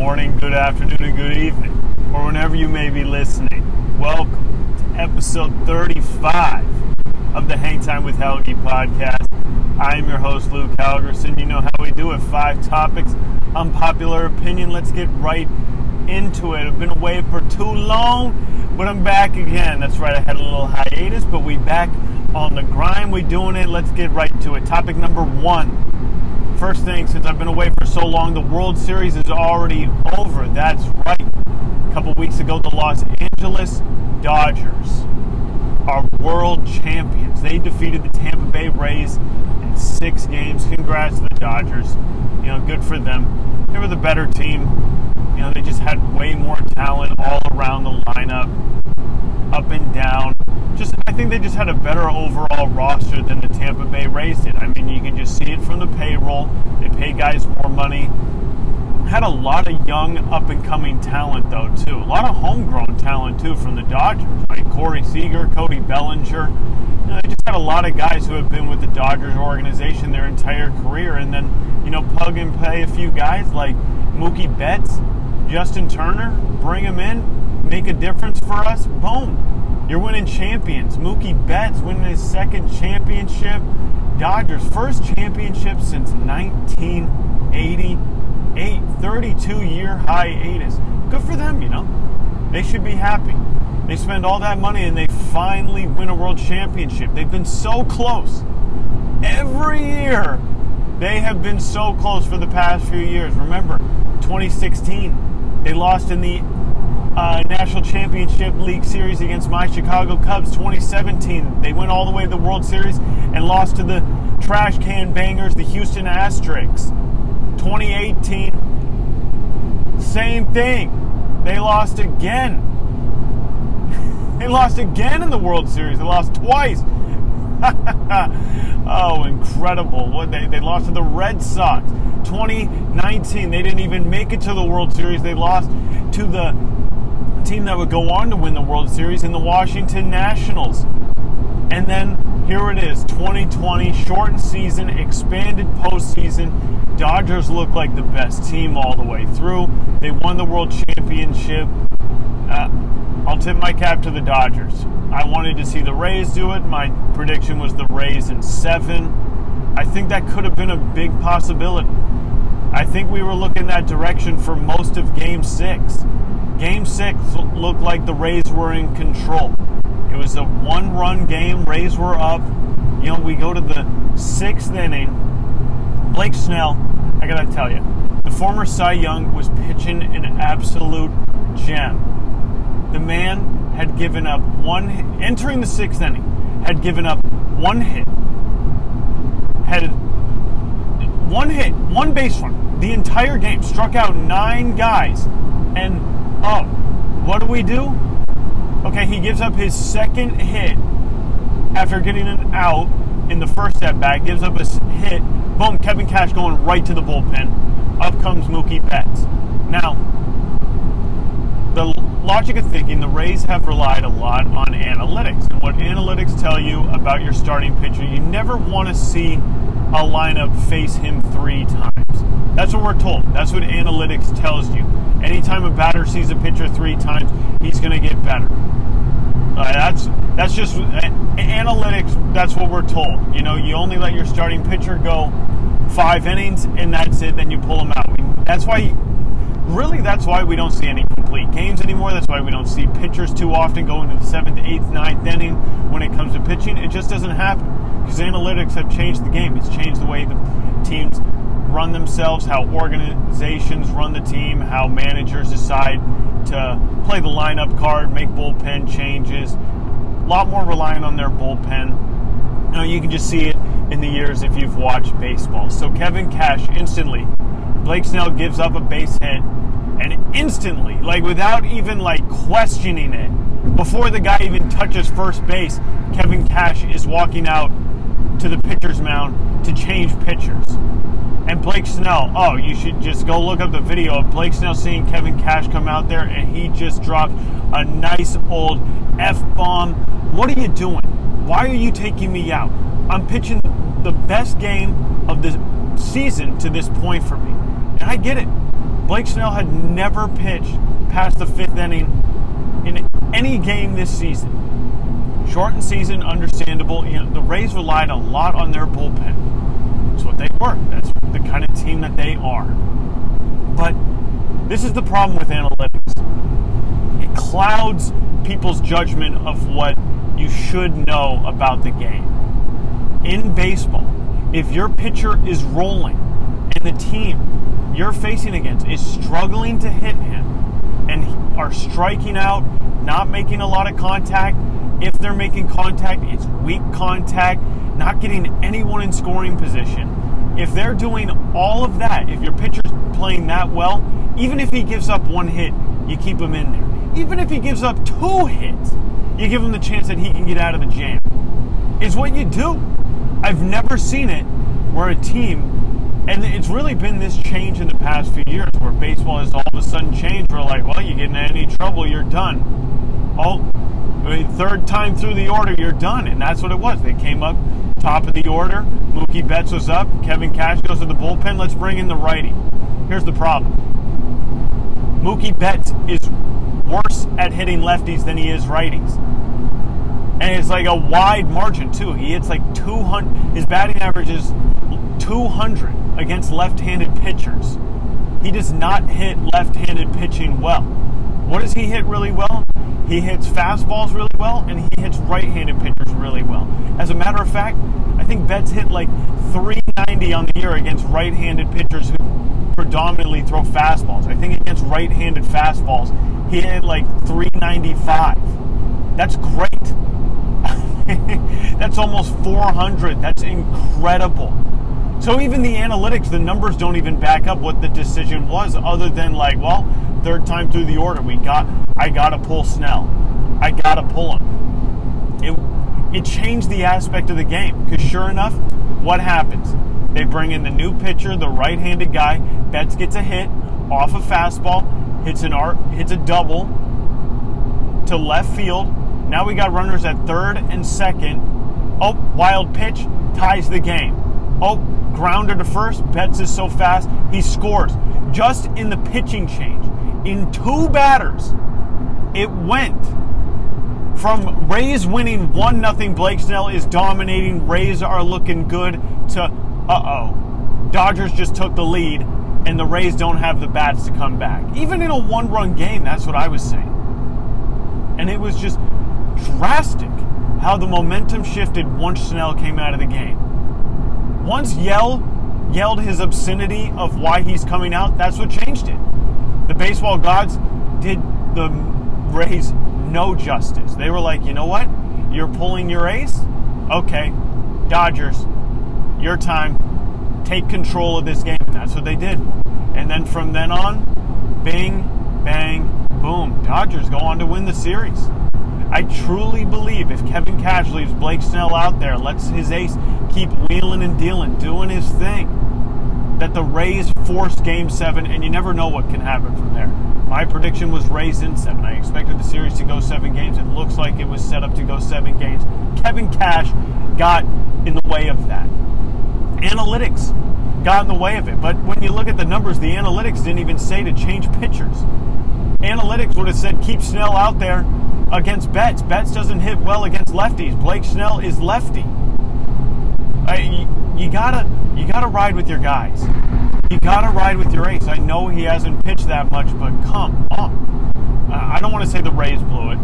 morning, good afternoon, and good evening, or whenever you may be listening. Welcome to episode 35 of the Hang Time with Helgi podcast. I am your host, Luke Halgerson. You know how we do it five topics, unpopular opinion. Let's get right into it. I've been away for too long, but I'm back again. That's right, I had a little hiatus, but we back on the grind. We doing it. Let's get right to it. Topic number one First thing, since I've been away for so long, the World Series is already over. That's right. A couple weeks ago, the Los Angeles Dodgers are world champions. They defeated the Tampa Bay Rays in six games. Congrats to the Dodgers. You know, good for them. They were the better team. You know, they just had way more talent all around the lineup, up and down just I think they just had a better overall roster than the Tampa Bay Rays did. I mean, you can just see it from the payroll. They pay guys more money. Had a lot of young up and coming talent though too. A lot of homegrown talent too from the Dodgers. Like Corey Seager, Cody Bellinger. You know, they just had a lot of guys who have been with the Dodgers organization their entire career, and then you know plug and play a few guys like Mookie Betts, Justin Turner, bring him in, make a difference for us. Boom you're winning champions. Mookie Betts winning his second championship. Dodgers' first championship since 1988. 32 year hiatus. Good for them, you know. They should be happy. They spend all that money and they finally win a world championship. They've been so close. Every year, they have been so close for the past few years. Remember, 2016, they lost in the uh, National Championship League Series against my Chicago Cubs 2017. They went all the way to the World Series and lost to the trash can bangers, the Houston Asterix. 2018, same thing. They lost again. they lost again in the World Series. They lost twice. oh, incredible. What they, they lost to the Red Sox. 2019, they didn't even make it to the World Series. They lost to the team that would go on to win the World Series in the Washington Nationals. And then here it is 2020, shortened season, expanded postseason. Dodgers look like the best team all the way through. They won the World Championship. Uh, I'll tip my cap to the Dodgers. I wanted to see the Rays do it. My prediction was the Rays in seven. I think that could have been a big possibility. I think we were looking that direction for most of game six. Game six looked like the Rays were in control. It was a one run game. Rays were up. You know, we go to the sixth inning. Blake Snell, I gotta tell you, the former Cy Young was pitching an absolute gem. The man had given up one, entering the sixth inning, had given up one hit, had one hit, one base run, the entire game, struck out nine guys, and Oh, what do we do? Okay, he gives up his second hit after getting an out in the first at bat, gives up a hit. Boom, Kevin Cash going right to the bullpen. Up comes Mookie Betts. Now, the logic of thinking, the Rays have relied a lot on analytics. And what analytics tell you about your starting pitcher, you never want to see a lineup face him three times. That's what we're told. That's what analytics tells you. Anytime a batter sees a pitcher three times, he's going to get better. Uh, that's that's just uh, analytics. That's what we're told. You know, you only let your starting pitcher go five innings, and that's it. Then you pull him out. That's why, really, that's why we don't see any complete games anymore. That's why we don't see pitchers too often going to the seventh, eighth, ninth inning when it comes to pitching. It just doesn't happen because analytics have changed the game. It's changed the way the teams run themselves, how organizations run the team, how managers decide to play the lineup card, make bullpen changes. A lot more reliant on their bullpen. You, you can just see it in the years if you've watched baseball. So Kevin Cash instantly, Blake Snell gives up a base hit, and instantly, like without even like questioning it, before the guy even touches first base, Kevin Cash is walking out to the pitcher's mound to change pitchers. And Blake Snell, oh, you should just go look up the video of Blake Snell seeing Kevin Cash come out there and he just dropped a nice old F bomb. What are you doing? Why are you taking me out? I'm pitching the best game of the season to this point for me. And I get it. Blake Snell had never pitched past the fifth inning in any game this season. Shortened season, understandable. You know, the Rays relied a lot on their bullpen. That's what they were. That's the kind of team that they are. But this is the problem with analytics. It clouds people's judgment of what should know about the game. In baseball, if your pitcher is rolling and the team you're facing against is struggling to hit him and are striking out, not making a lot of contact, if they're making contact, it's weak contact, not getting anyone in scoring position. If they're doing all of that, if your pitcher's playing that well, even if he gives up one hit, you keep him in there. Even if he gives up two hits, you give him the chance that he can get out of the jam. Is what you do. I've never seen it where a team, and it's really been this change in the past few years where baseball has all of a sudden changed. We're like, well, you get in any trouble, you're done. Oh, I mean, third time through the order, you're done. And that's what it was. They came up top of the order. Mookie Betts was up. Kevin Cash goes to the bullpen. Let's bring in the righty. Here's the problem Mookie Betts is worse at hitting lefties than he is righties. And it's like a wide margin, too. He hits like 200. His batting average is 200 against left handed pitchers. He does not hit left handed pitching well. What does he hit really well? He hits fastballs really well, and he hits right handed pitchers really well. As a matter of fact, I think Betts hit like 390 on the year against right handed pitchers who predominantly throw fastballs. I think against right handed fastballs, he hit like 395. That's great. That's almost 400. That's incredible. So even the analytics, the numbers don't even back up what the decision was, other than like, well, third time through the order, we got, I got to pull Snell, I got to pull him. It it changed the aspect of the game because sure enough, what happens? They bring in the new pitcher, the right-handed guy. Betts gets a hit off a fastball, hits an art, hits a double to left field. Now we got runners at third and second. Oh, wild pitch ties the game. Oh, grounder to first. Betts is so fast he scores just in the pitching change. In two batters, it went from Rays winning 1 0, Blake Snell is dominating, Rays are looking good, to uh oh, Dodgers just took the lead, and the Rays don't have the bats to come back. Even in a one run game, that's what I was saying. And it was just drastic how the momentum shifted once Snell came out of the game. Once Yell yelled his obscenity of why he's coming out, that's what changed it. The baseball gods did the Rays no justice. They were like, you know what? You're pulling your ace? Okay, Dodgers, your time. Take control of this game. And that's what they did. And then from then on, bing, bang, boom. Dodgers go on to win the series. I truly believe if Kevin Cash leaves Blake Snell out there, lets his ace keep wheeling and dealing, doing his thing, that the Rays force game seven, and you never know what can happen from there. My prediction was Rays in seven. I expected the series to go seven games. It looks like it was set up to go seven games. Kevin Cash got in the way of that. Analytics got in the way of it. But when you look at the numbers, the analytics didn't even say to change pitchers. Analytics would have said keep Snell out there against Betts. Betts doesn't hit well against lefties. Blake Snell is lefty. I, you, you gotta you gotta ride with your guys. You gotta ride with your ace. I know he hasn't pitched that much, but come on. I don't want to say the Rays blew it.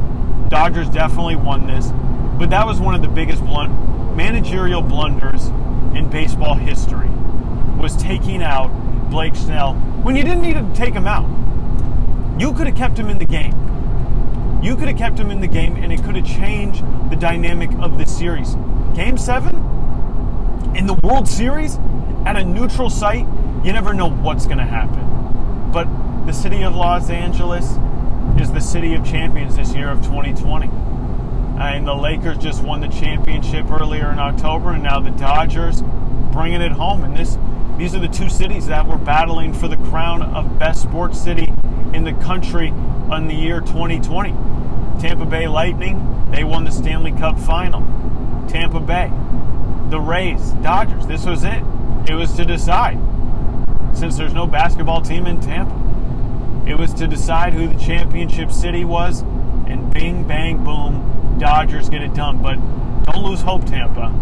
Dodgers definitely won this, but that was one of the biggest blunt managerial blunders in baseball history. Was taking out Blake Snell when you didn't need to take him out. You could have kept him in the game. You could have kept him in the game, and it could have changed the dynamic of the series. Game seven in the World Series at a neutral site, you never know what's going to happen. But the city of Los Angeles is the city of champions this year of 2020. Uh, and the Lakers just won the championship earlier in October, and now the Dodgers bringing it home. And this, these are the two cities that were battling for the crown of best sports city in the country in the year 2020. Tampa Bay Lightning, they won the Stanley Cup final. Tampa Bay, the Rays, Dodgers, this was it. It was to decide. Since there's no basketball team in Tampa, It was to decide who the championship city was, and bing, bang, boom, Dodgers get it done. But don't lose hope, Tampa.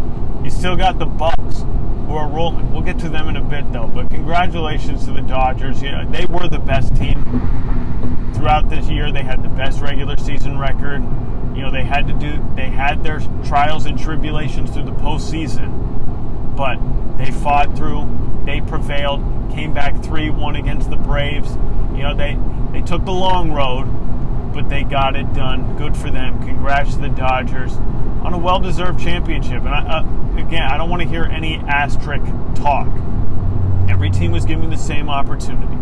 You still got the Bucks who are rolling. We'll get to them in a bit, though. But congratulations to the Dodgers. You know, they were the best team throughout this year. They had the best regular season record. You know, they had to do. They had their trials and tribulations through the postseason, but they fought through. They prevailed. Came back three-one against the Braves. You know, they they took the long road, but they got it done. Good for them. Congrats to the Dodgers on a well-deserved championship. And I, uh, again, I don't want to hear any asterisk talk. Every team was given the same opportunity.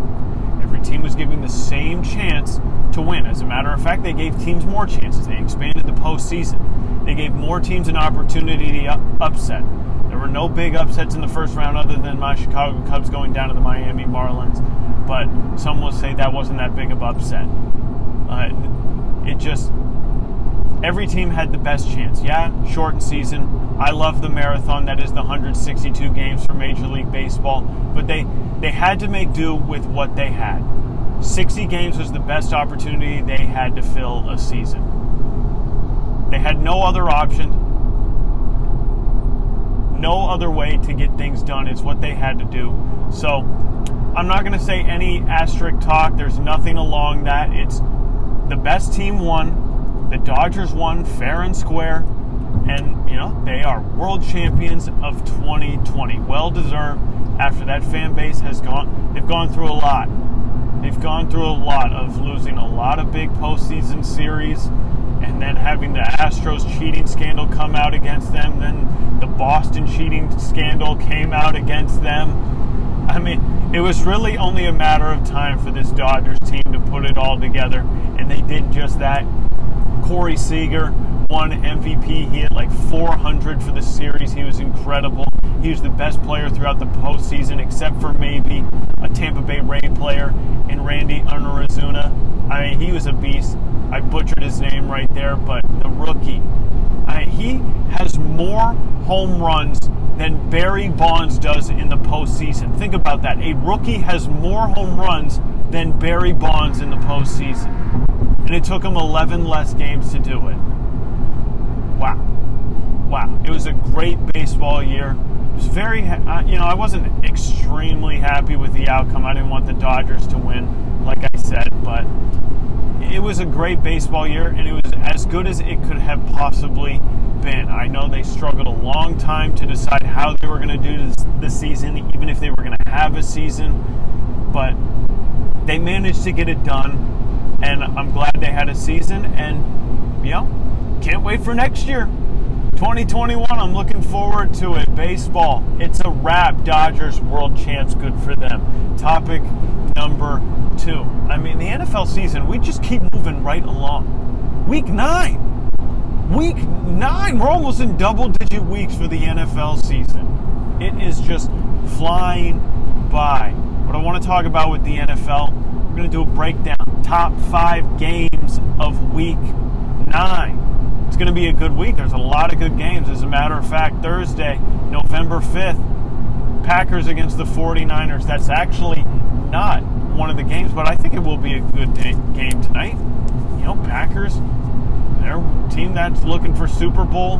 Team was given the same chance to win. As a matter of fact, they gave teams more chances. They expanded the postseason. They gave more teams an opportunity to upset. There were no big upsets in the first round other than my Chicago Cubs going down to the Miami Marlins, but some will say that wasn't that big of upset. Uh, it just every team had the best chance. Yeah, shortened season. I love the marathon that is the 162 games for Major League Baseball, but they they had to make do with what they had. 60 games was the best opportunity they had to fill a season. They had no other option. No other way to get things done is what they had to do. So, I'm not going to say any asterisk talk. There's nothing along that. It's the best team won. The Dodgers won fair and square. And, you know, they are world champions of 2020. Well deserved after that fan base has gone, they've gone through a lot. They've gone through a lot of losing a lot of big postseason series and then having the Astros cheating scandal come out against them. Then the Boston cheating scandal came out against them. I mean, it was really only a matter of time for this Dodgers team to put it all together, and they did just that. Corey Seager won MVP. He had like 400 for the series. He was incredible. He was the best player throughout the postseason, except for maybe a Tampa Bay Ray player and Randy Arozarena. I mean, he was a beast. I butchered his name right there, but the rookie, I mean, he has more home runs than Barry Bonds does in the postseason. Think about that. A rookie has more home runs than Barry Bonds in the postseason. And it took him 11 less games to do it. Wow. Wow. It was a great baseball year It was very, uh, you know, I wasn't extremely happy with the outcome. I didn't want the Dodgers to win, like I said, but it was a great baseball year, and it was as good as it could have possibly been. I know they struggled a long time to decide how they were going to do this, this season, even if they were going to have a season, but they managed to get it done, and I'm glad they had a season, and, you know, can't wait for next year. 2021, I'm looking forward to it. Baseball, it's a wrap. Dodgers world champs, good for them. Topic number two. I mean, the NFL season, we just keep moving right along. Week nine. Week nine. We're almost in double digit weeks for the NFL season. It is just flying by. What I want to talk about with the NFL, we're going to do a breakdown. Top five games of week nine it's going to be a good week. There's a lot of good games. As a matter of fact, Thursday, November 5th, Packers against the 49ers. That's actually not one of the games, but I think it will be a good day, game tonight. You know, Packers, they're a team that's looking for Super Bowl.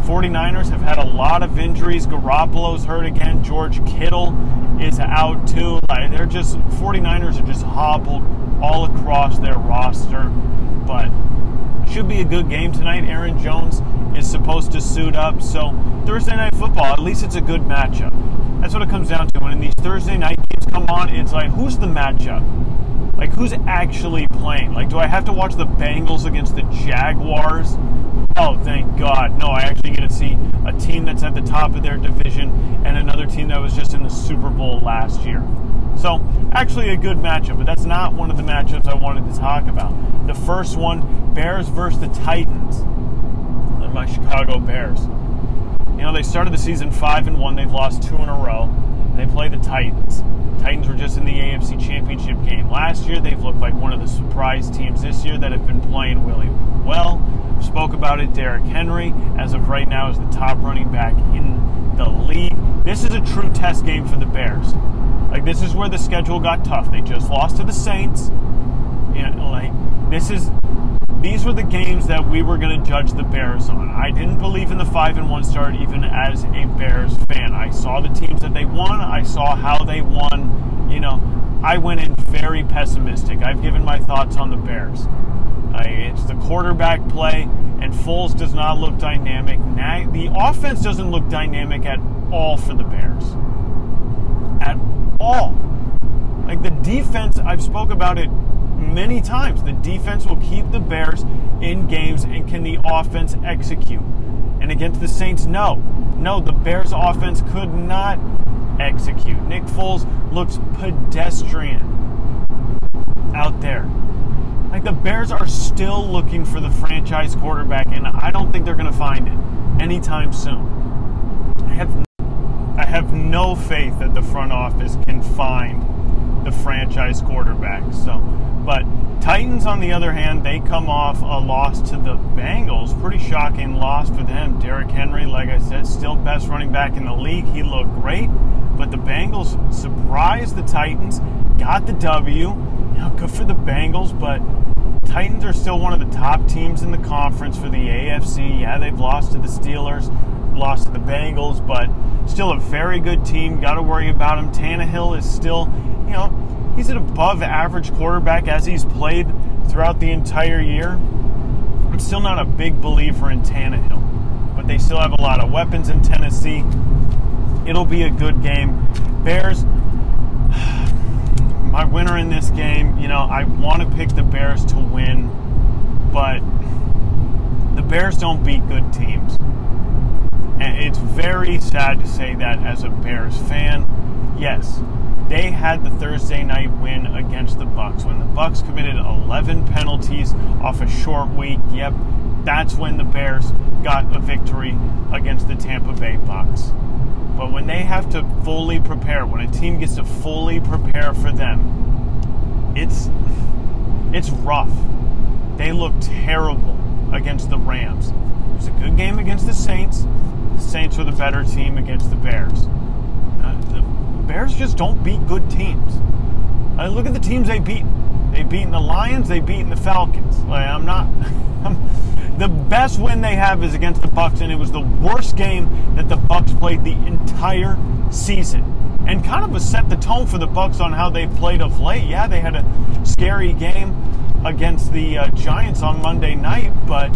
49ers have had a lot of injuries. Garoppolo's hurt again. George Kittle is out too. Like they're just 49ers are just hobbled all across their roster. But should be a good game tonight. Aaron Jones is supposed to suit up. So Thursday night football, at least it's a good matchup. That's what it comes down to. When these Thursday night games come on, it's like who's the matchup? Like who's actually playing? Like do I have to watch the Bengals against the Jaguars? Oh, thank God. No, I actually get to see a team that's at the top of their division and another team that was just in the Super Bowl last year. So, actually, a good matchup, but that's not one of the matchups I wanted to talk about. The first one Bears versus the Titans. My Chicago Bears. You know, they started the season 5 and 1, they've lost two in a row. They play the Titans. Titans were just in the AFC Championship game last year. They've looked like one of the surprise teams this year that have been playing really well. Spoke about it. Derrick Henry, as of right now, is the top running back in the league. This is a true test game for the Bears. Like this is where the schedule got tough. They just lost to the Saints. You know, like this is these were the games that we were going to judge the Bears on. I didn't believe in the 5 and 1 start even as a Bears fan. I saw the teams that they won, I saw how they won. You know, I went in very pessimistic. I've given my thoughts on the Bears. Uh, it's the quarterback play, and Foles does not look dynamic. The offense doesn't look dynamic at all for the Bears. At all. Like the defense, I've spoke about it many times. The defense will keep the Bears in games, and can the offense execute? And against the Saints, no. No, the Bears' offense could not execute. Nick Foles looks pedestrian out there. Like the Bears are still looking for the franchise quarterback, and I don't think they're going to find it anytime soon. I have, I have no faith that the front office can find the franchise quarterback. So, but Titans, on the other hand, they come off a loss to the Bengals. Pretty shocking loss for them. Derrick Henry, like I said, still best running back in the league. He looked great, but the Bengals surprised the Titans, got the W. Know, good for the Bengals, but Titans are still one of the top teams in the conference for the AFC. Yeah, they've lost to the Steelers, lost to the Bengals, but still a very good team. Got to worry about him. Tannehill is still, you know, he's an above average quarterback as he's played throughout the entire year. I'm still not a big believer in Tannehill, but they still have a lot of weapons in Tennessee. It'll be a good game. Bears, my winner in this game, you know, I want to pick the Bears to win, but the Bears don't beat good teams. And it's very sad to say that as a Bears fan. Yes, they had the Thursday night win against the Bucks when the Bucks committed 11 penalties off a short week. Yep, that's when the Bears got a victory against the Tampa Bay Bucks. But when they have to fully prepare, when a team gets to fully prepare for them, it's it's rough. They look terrible against the Rams. It was a good game against the Saints. Saints were the better team against the Bears. Uh, the Bears just don't beat good teams. Uh, look at the teams they beat. They beaten the Lions. They beaten the Falcons. Like, I'm not. The best win they have is against the Bucks, and it was the worst game that the Bucks played the entire season, and kind of set the tone for the Bucks on how they played of late. Yeah, they had a scary game against the uh, Giants on Monday night, but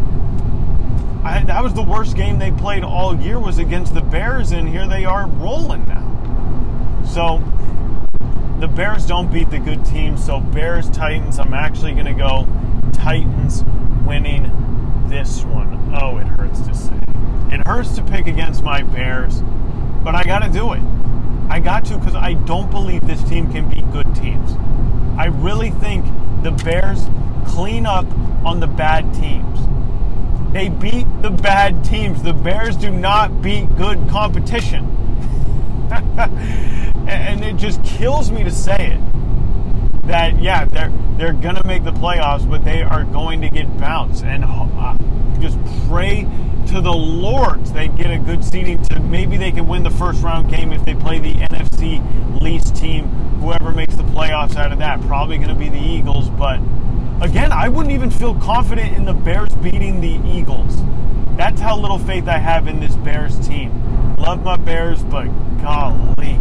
I, that was the worst game they played all year was against the Bears, and here they are rolling now. So the Bears don't beat the good teams. So Bears Titans. I'm actually going to go Titans winning this one. Oh, it hurts to say. It hurts to pick against my Bears, but I got to do it. I got to because I don't believe this team can beat good teams. I really think the Bears clean up on the bad teams. They beat the bad teams. The Bears do not beat good competition. and it just kills me to say it. That yeah, they're they're gonna make the playoffs, but they are going to get bounced. And uh, just pray to the Lord they get a good seeding to maybe they can win the first round game if they play the NFC least team. Whoever makes the playoffs out of that, probably going to be the Eagles, but Again, I wouldn't even feel confident in the Bears beating the Eagles. That's how little faith I have in this Bears team. Love my Bears, but golly,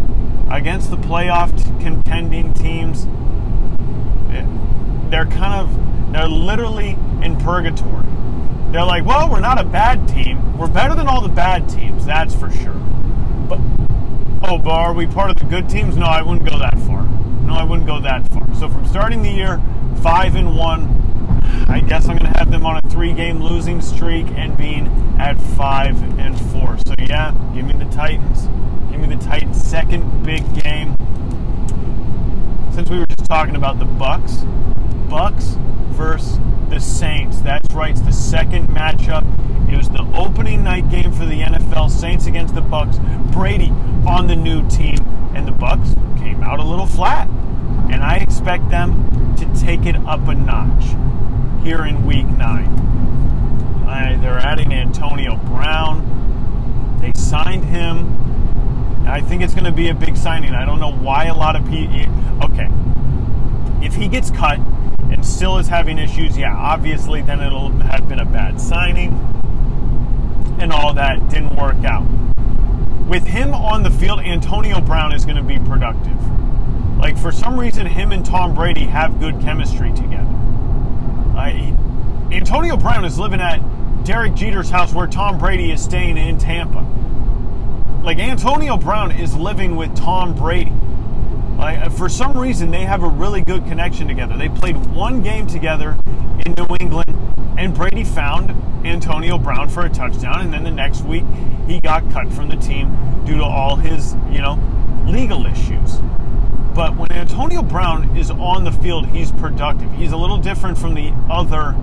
against the playoff contending teams, eh, they're kind of, they're literally in purgatory. They're like, well, we're not a bad team. We're better than all the bad teams, that's for sure. But, oh, but are we part of the good teams? No, I wouldn't go that far. No, I wouldn't go that far. So from starting the year, five and one. I guess I'm going to have them on a three-game losing streak and being at five and four. So yeah, give me the Titans. Give me the Titans' second big game. Since we were just talking about the Bucks, Bucks versus the Saints. That's right. It's the second matchup. It was the opening night game for the NFL. Saints against the Bucks. Brady on the new team, and the Bucks came out a little flat. And I expect them to take it up a notch here in week nine. Uh, they're adding Antonio Brown. They signed him I think it's going to be a big signing. I don't know why a lot of people. Okay, if he gets cut and still is having issues, yeah, obviously then it'll have been a bad signing and all that didn't work out. With him on the field, Antonio Brown is going to be productive. Like for some reason, him and Tom Brady have good chemistry together. I, Antonio Brown is living at Derek Jeter's house where Tom Brady is staying in Tampa. Like Antonio Brown is living with Tom Brady. Like, uh, for some reason, they have a really good connection together. They played one game together in New England, and Brady found Antonio Brown for a touchdown, and then the next week he got cut from the team due to all his, you know, legal issues. But when Antonio Brown is on the field, he's productive. He's a little different from the other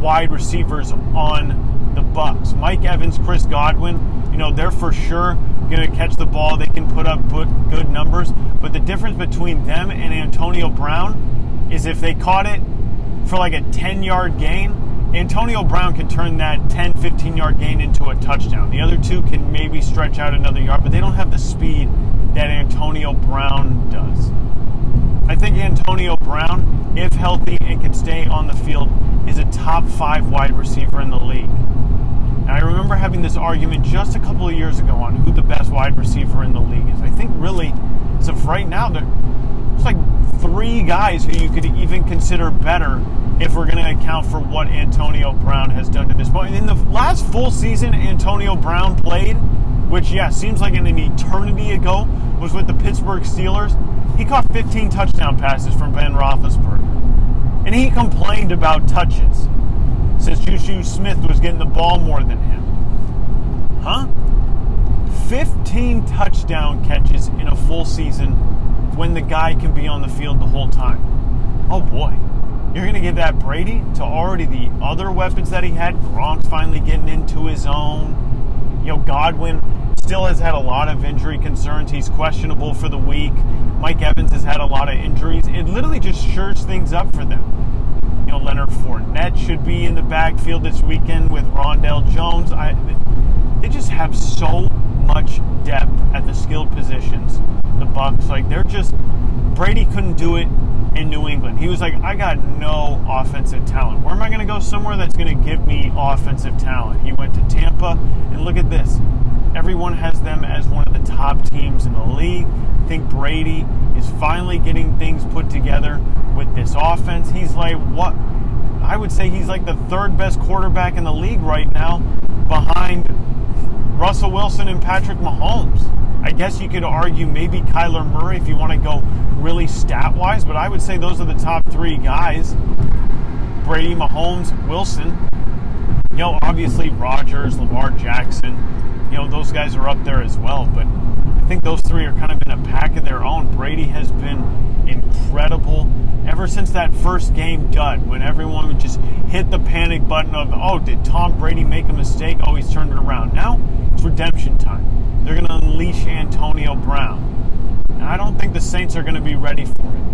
wide receivers on the Bucks. Mike Evans, Chris Godwin, you know, they're for sure going to catch the ball. They can put up good numbers. But the difference between them and Antonio Brown is if they caught it for like a 10 yard gain, Antonio Brown can turn that 10, 15 yard gain into a touchdown. The other two can maybe stretch out another yard, but they don't have the speed that Antonio Brown does. I think Antonio Brown, if healthy and can stay on the field, is a top five wide receiver in the league. And I remember having this argument just a couple of years ago on who the best wide receiver in the league is. I think really, as of right now, there's like three guys who you could even consider better if we're going to account for what Antonio Brown has done to this point. In the last full season Antonio Brown played, which, yeah, seems like an eternity ago, was with the Pittsburgh Steelers. He caught 15 touchdown passes from Ben Roethlisberger. And he complained about touches since Juju Smith was getting the ball more than him. Huh? 15 touchdown catches in a full season when the guy can be on the field the whole time. Oh boy. You're going to give that Brady to already the other weapons that he had. Gronk's finally getting into his own. You know, Godwin still has had a lot of injury concerns. He's questionable for the week. Mike Evans has had a lot of injuries. It literally just shirts things up for them. You know, Leonard Fournette should be in the backfield this weekend with Ronald Jones. I, they just have so much depth at the skilled positions. The Bucks, like they're just Brady couldn't do it in New England. He was like, I got no offensive talent. Where am I going to go somewhere that's going to give me offensive talent? He went to Tampa, and look at this. Everyone has them as one of the top teams in the league. I think Brady is finally getting things put together with this offense. He's like, what? I would say he's like the third best quarterback in the league right now behind Russell Wilson and Patrick Mahomes. I guess you could argue maybe Kyler Murray if you want to go really stat wise, but I would say those are the top three guys Brady, Mahomes, Wilson. You know, obviously Rodgers, Lamar Jackson, you know, those guys are up there as well, but I think those three are kind of in a pack of their own. Brady has been incredible ever since that first game dud when everyone would just hit the panic button of, oh, did Tom Brady make a mistake? Oh, he's turned it around. Now it's redemption time. They're going to unleash Antonio Brown. And I don't think the Saints are going to be ready for it.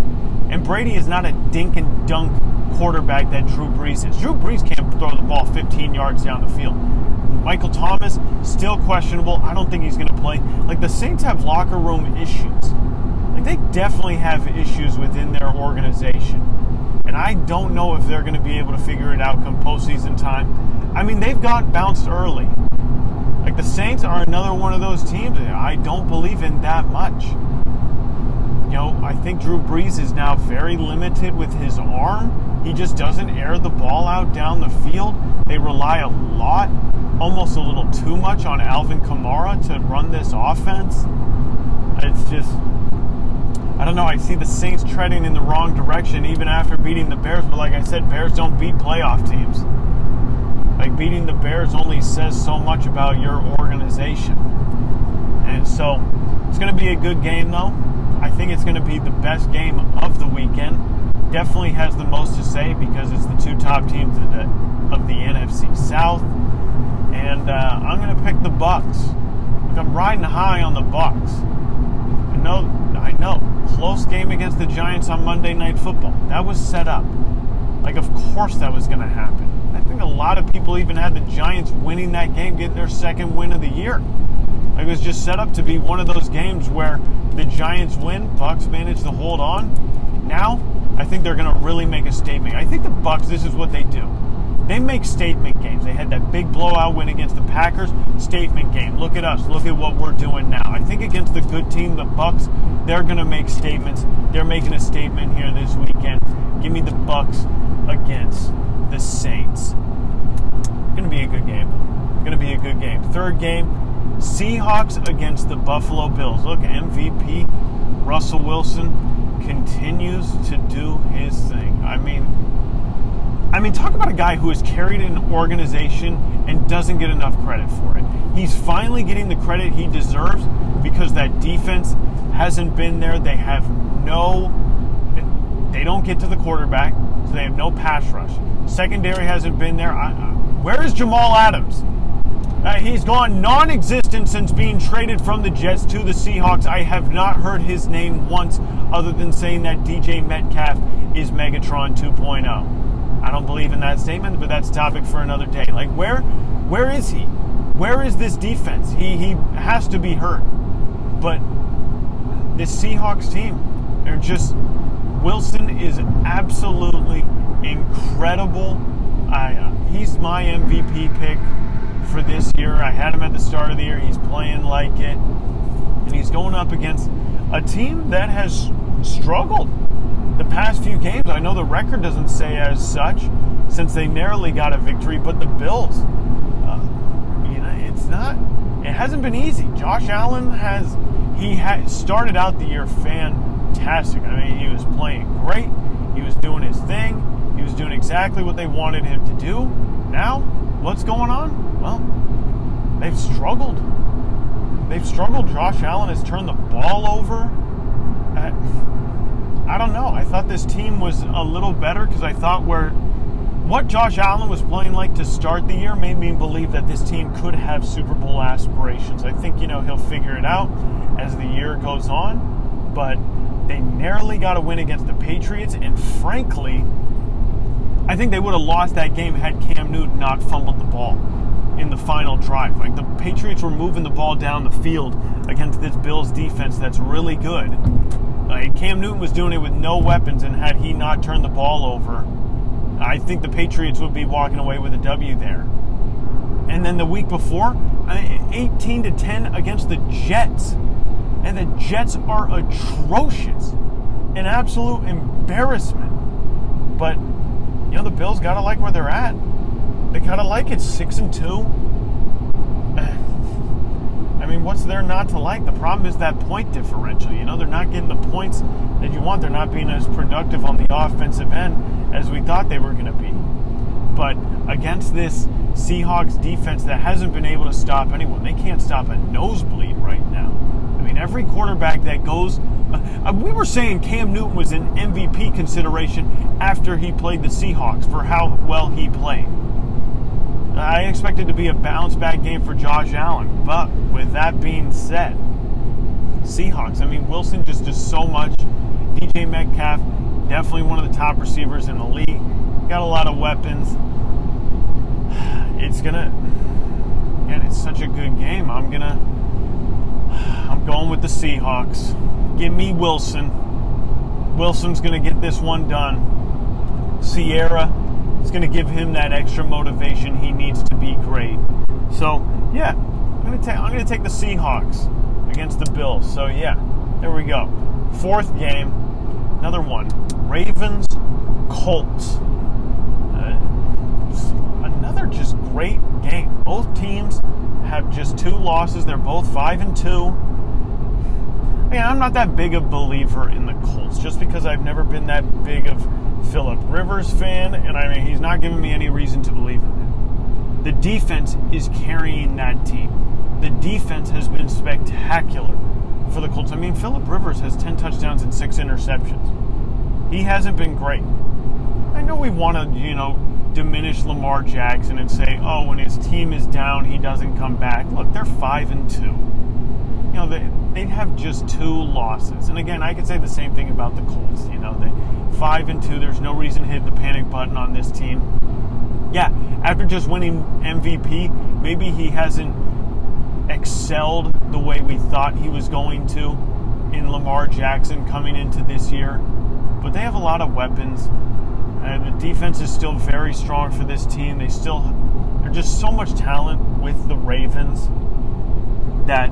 And Brady is not a dink and dunk quarterback that Drew Brees is. Drew Brees can't throw the ball 15 yards down the field. Michael Thomas, still questionable. I don't think he's going to play. Like the Saints have locker room issues. Like they definitely have issues within their organization. And I don't know if they're going to be able to figure it out come postseason time. I mean, they've got bounced early. Like the Saints are another one of those teams I don't believe in that much. You know, I think Drew Brees is now very limited with his arm. He just doesn't air the ball out down the field. They rely a lot, almost a little too much, on Alvin Kamara to run this offense. It's just, I don't know. I see the Saints treading in the wrong direction even after beating the Bears. But like I said, Bears don't beat playoff teams. Like beating the Bears only says so much about your organization. And so it's going to be a good game, though. I think it's going to be the best game of the weekend. Definitely has the most to say because it's the two top teams of the, of the NFC South. And uh, I'm going to pick the Bucks. I'm riding high on the Bucks. I know, I know, close game against the Giants on Monday Night Football. That was set up. Like, of course that was going to happen. Think a lot of people even had the Giants winning that game, getting their second win of the year. It was just set up to be one of those games where the Giants win, Bucks manage to hold on. Now, I think they're going to really make a statement. I think the Bucks. This is what they do. They make statement games. They had that big blowout win against the Packers. Statement game. Look at us. Look at what we're doing now. I think against the good team, the Bucks, they're going to make statements. They're making a statement here this weekend. Give me the Bucks against the Saints. Going to be a good game. Going to be a good game. Third game, Seahawks against the Buffalo Bills. Look, MVP Russell Wilson continues to do his thing. I mean, I mean, talk about a guy who has carried an organization and doesn't get enough credit for it. He's finally getting the credit he deserves because that defense hasn't been there. They have no, they don't get to the quarterback, they have no pass rush. Secondary hasn't been there. I, where is Jamal Adams? Uh, he's gone non existent since being traded from the Jets to the Seahawks. I have not heard his name once other than saying that DJ Metcalf is Megatron 2.0. I don't believe in that statement, but that's a topic for another day. Like where where is he? Where is this defense? He he has to be hurt. But this Seahawks team, they're just Wilson is absolutely incredible. I, uh, he's my MVP pick for this year. I had him at the start of the year. He's playing like it. And he's going up against a team that has struggled the past few games. I know the record doesn't say as such since they narrowly got a victory, but the Bills, uh, you know, it's not, it hasn't been easy. Josh Allen has, he had started out the year fantastic. I mean, he was playing great. He was doing his thing. He was doing exactly what they wanted him to do. Now, what's going on? Well, they've struggled. They've struggled. Josh Allen has turned the ball over. At, I don't know. I thought this team was a little better because I thought where what Josh Allen was playing like to start the year made me believe that this team could have Super Bowl aspirations. I think, you know, he'll figure it out as the year goes on, but they narrowly got a win against the Patriots, and frankly, I think they would have lost that game had Cam Newton not fumbled the ball in the final drive. Like the Patriots were moving the ball down the field against this Bills defense that's really good. Like Cam Newton was doing it with no weapons, and had he not turned the ball over, I think the Patriots would be walking away with a W there. And then the week before, 18 to 10 against the Jets. And the Jets are atrocious. An absolute embarrassment. But you know the Bills gotta like where they're at. They gotta like it six and two. I mean, what's there not to like? The problem is that point differential. You know, they're not getting the points that you want. They're not being as productive on the offensive end as we thought they were going to be. But against this Seahawks defense that hasn't been able to stop anyone, they can't stop a nosebleed right every quarterback that goes. Uh, we were saying Cam Newton was an MVP consideration after he played the Seahawks for how well he played. I expected to be a bounce back game for Josh Allen. But with that being said, Seahawks, I mean, Wilson just does so much. DJ Metcalf, definitely one of the top receivers in the league. Got a lot of weapons. It's to, and it's such a good game. I'm to, I'm going with the Seahawks. Give me Wilson. Wilson's going to get this one done. Ciara is going to give him that extra motivation he needs to be great. So, yeah, I'm going to take I'm going to take the Seahawks against the Bills. So, yeah, there we go. Fourth game, another one. Ravens Colts. Uh, another just great game. Both teams have just two losses. They're both 5 and 2. Again, I'm not that big a believer in the Colts just because I've never been that big of Philip Rivers fan, and I mean, he's not giving me any reason to believe in him. The defense is carrying that team. The defense has been spectacular for the Colts. I mean, Philip Rivers has 10 touchdowns and six interceptions. He hasn't been great. I know we want to, you know, diminish Lamar Jackson and say, oh, when his team is down, he doesn't come back. Look, they're 5 and 2. You know, they, they'd have just two losses. And again, I could say the same thing about the Colts. You know, they five and two. There's no reason to hit the panic button on this team. Yeah, after just winning MVP, maybe he hasn't excelled the way we thought he was going to in Lamar Jackson coming into this year. But they have a lot of weapons. And the defense is still very strong for this team. They still, there's just so much talent with the Ravens that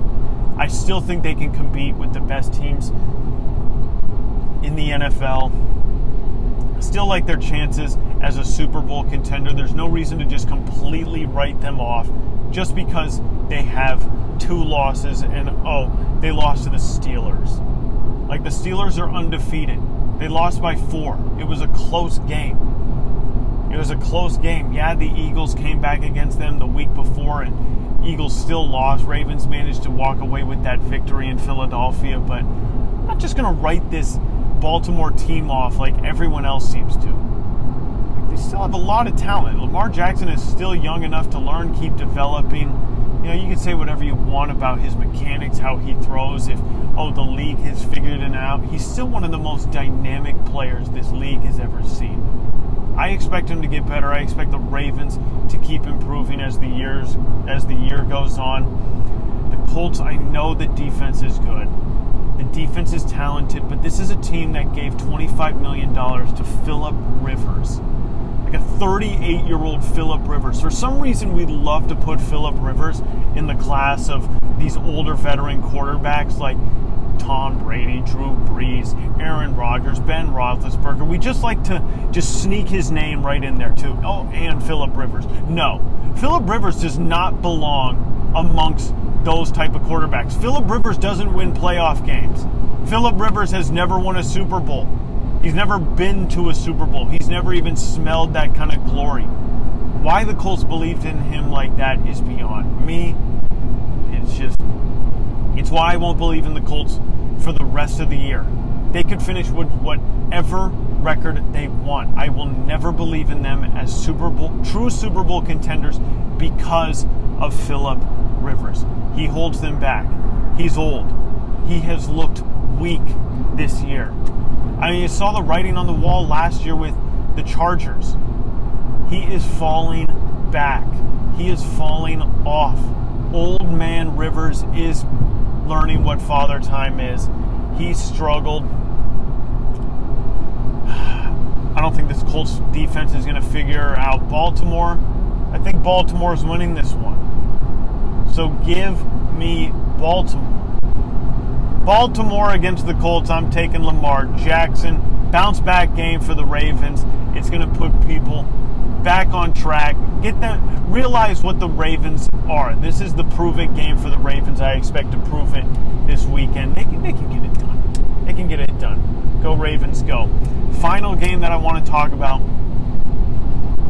I still think they can compete with the best teams in the NFL. Still like their chances as a Super Bowl contender. There's no reason to just completely write them off just because they have two losses and oh, they lost to the Steelers. Like the Steelers are undefeated. They lost by four. It was a close game. It was a close game. Yeah, the Eagles came back against them the week before and Eagles still lost. Ravens managed to walk away with that victory in Philadelphia, but I'm not just going to write this Baltimore team off like everyone else seems to. They still have a lot of talent. Lamar Jackson is still young enough to learn, keep developing. You know, you can say whatever you want about his mechanics, how he throws, if, oh, the league has figured it out. He's still one of the most dynamic players this league has ever seen. I expect him to get better. I expect the Ravens to keep improving as the years as the year goes on. The Colts, I know the defense is good. The defense is talented, but this is a team that gave $25 million to Philip Rivers. Like a 38 year old Philip Rivers. For some reason, we love to put Philip Rivers in the class of these older veteran quarterbacks like Tom Brady, Drew Brees, Aaron Rodgers, Ben Roethlisberger. We just like to just sneak his name right in there too. Oh, and Philip Rivers. No, Philip Rivers does not belong amongst those type of quarterbacks. Philip Rivers doesn't win playoff games. Philip Rivers has never won a Super Bowl. He's never been to a Super Bowl. He's never even smelled that kind of glory. Why the Colts believed in him like that is beyond me. It's just, it's why I won't believe in the Colts for the rest of the year. They could finish with whatever record they want. I will never believe in them as Super Bowl, true Super Bowl contenders because of Philip Rivers. He holds them back. He's old. He has looked weak this year. I mean, you saw the writing on the wall last year with the Chargers. He is falling back. He is falling off. Old man Rivers is learning what father time is. He struggled. I don't think this Colts defense is going to figure out Baltimore. I think Baltimore is winning this one. So give me Baltimore. Baltimore against the Colts. I'm taking Lamar Jackson. Bounce back game for the Ravens. It's going to put people back on track. Get them realize what the Ravens are. This is the prove it game for the Ravens. I expect to prove it this weekend. They can, they can get it done. They can get it done. Go Ravens, go. Final game that I want to talk about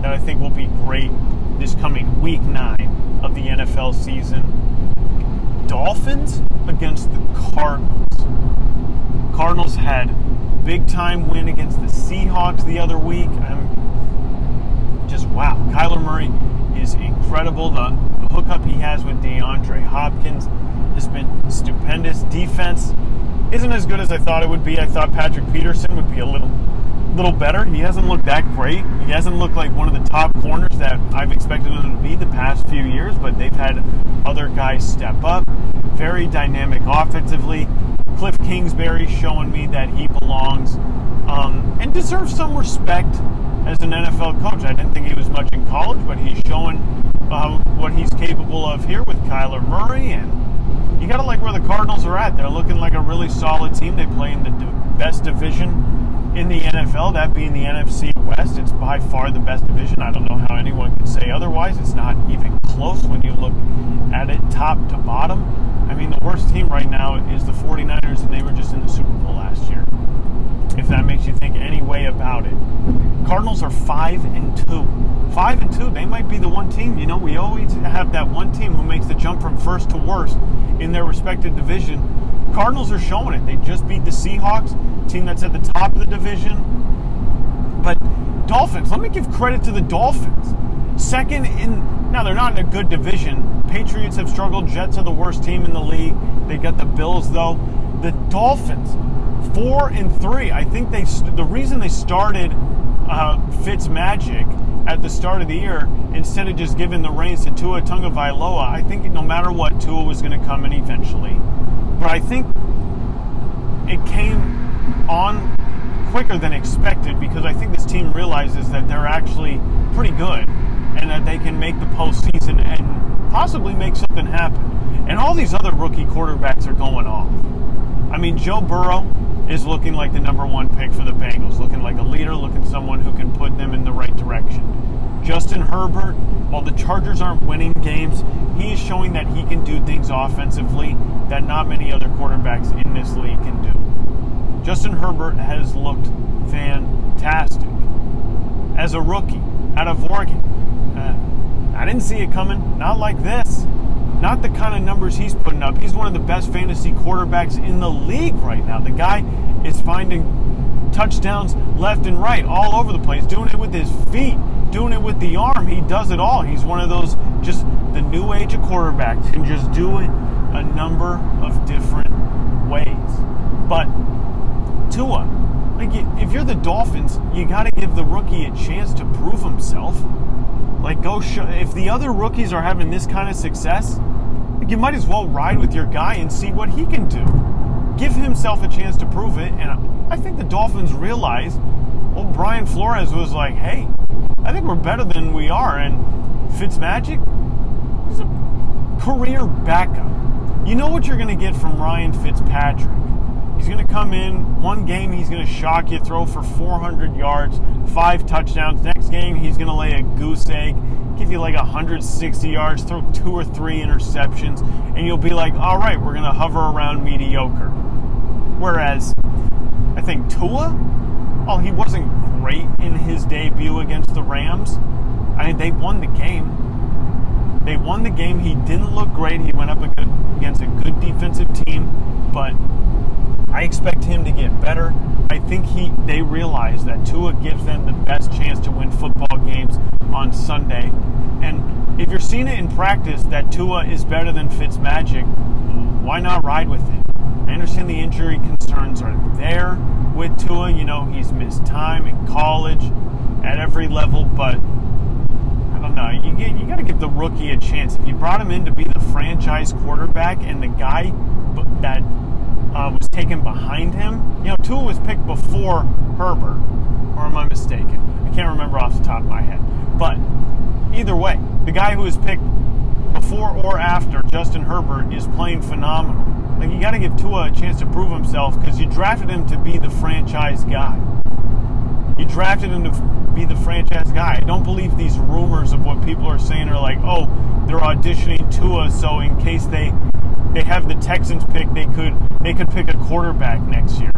that I think will be great this coming week nine of the NFL season. Dolphins against the Cardinals. Cardinals had big time win against the Seahawks the other week. I'm just wow. Kyler Murray is incredible. The, the hookup he has with DeAndre Hopkins has been stupendous. Defense isn't as good as I thought it would be. I thought Patrick Peterson would be a little little better. He hasn't looked that great. He hasn't looked like one of the top corners that I've expected him to be the past few years, but they've had other guys step up. Very dynamic offensively. Cliff Kingsbury showing me that he belongs um, and deserves some respect as an NFL coach. I didn't think he was much in college, but he's showing uh, what he's capable of here with Kyler Murray. And you got to like where the Cardinals are at. They're looking like a really solid team. They play in the best division in the NFL, that being the NFC West, it's by far the best division. I don't know how anyone can say otherwise. It's not even close when you look at it top to bottom. I mean, the worst team right now is the 49ers, and they were just in the Super Bowl last year. If that makes you think any way about it. Cardinals are 5 and 2. 5 and 2, they might be the one team. You know, we always have that one team who makes the jump from first to worst in their respective division Cardinals are showing it. They just beat the Seahawks, team that's at the top of the division. But Dolphins, let me give credit to the Dolphins. Second in now they're not in a good division. Patriots have struggled. Jets are the worst team in the league. They got the Bills though. The Dolphins, four and three. I think they the reason they started uh, Fitz Magic at the start of the year instead of just giving the reins to Tua Tagovailoa. I think no matter what, Tua was going to come in eventually. But I think it came on quicker than expected because I think this team realizes that they're actually pretty good and that they can make the postseason and possibly make something happen. And all these other rookie quarterbacks are going off. I mean, Joe Burrow is looking like the number one pick for the Bengals, looking like a leader, looking someone who can put them in the right direction. Justin Herbert, while the Chargers aren't winning games, he is showing that he can do things offensively that not many other quarterbacks in this league can do. Justin Herbert has looked fantastic as a rookie out of Oregon. Uh, I didn't see it coming, not like this not the kind of numbers he's putting up. He's one of the best fantasy quarterbacks in the league right now. The guy is finding touchdowns left and right, all over the place, doing it with his feet, doing it with the arm. He does it all. He's one of those just the new age of quarterbacks can just do it a number of different ways. But Tua, like if you're the Dolphins, you got to give the rookie a chance to prove himself. Like, go show. If the other rookies are having this kind of success, you might as well ride with your guy and see what he can do. Give himself a chance to prove it. And I think the Dolphins realize, well, Brian Flores was like, hey, I think we're better than we are. And Fitzmagic, he's a career backup. You know what you're going to get from Ryan Fitzpatrick. He's going to come in one game, he's going to shock you, throw for 400 yards, five touchdowns. Next game, he's going to lay a goose egg, give you like 160 yards, throw two or three interceptions, and you'll be like, all right, we're going to hover around mediocre. Whereas, I think Tua, well, he wasn't great in his debut against the Rams. I mean, they won the game. They won the game. He didn't look great. He went up against a good defensive team, but I expect him to get better. I think he they realize that Tua gives them the best chance to win football games on Sunday. And if you're seeing it in practice that Tua is better than Fitzmagic, why not ride with it? I understand the injury concerns are there with Tua. You know, he's missed time in college at every level, but I don't know. You, you got to give the rookie a chance. If you brought him in to be the franchise quarterback and the guy that uh, was taken behind him. You know, Tua was picked before Herbert, or am I mistaken? I can't remember off the top of my head. But either way, the guy who was picked before or after Justin Herbert is playing phenomenal. Like you got to give Tua a chance to prove himself because you drafted him to be the franchise guy. You drafted him to be the franchise guy. I don't believe these rumors of what people are saying are like, oh, they're auditioning Tua, so in case they they have the Texans pick, they could they could pick a quarterback next year.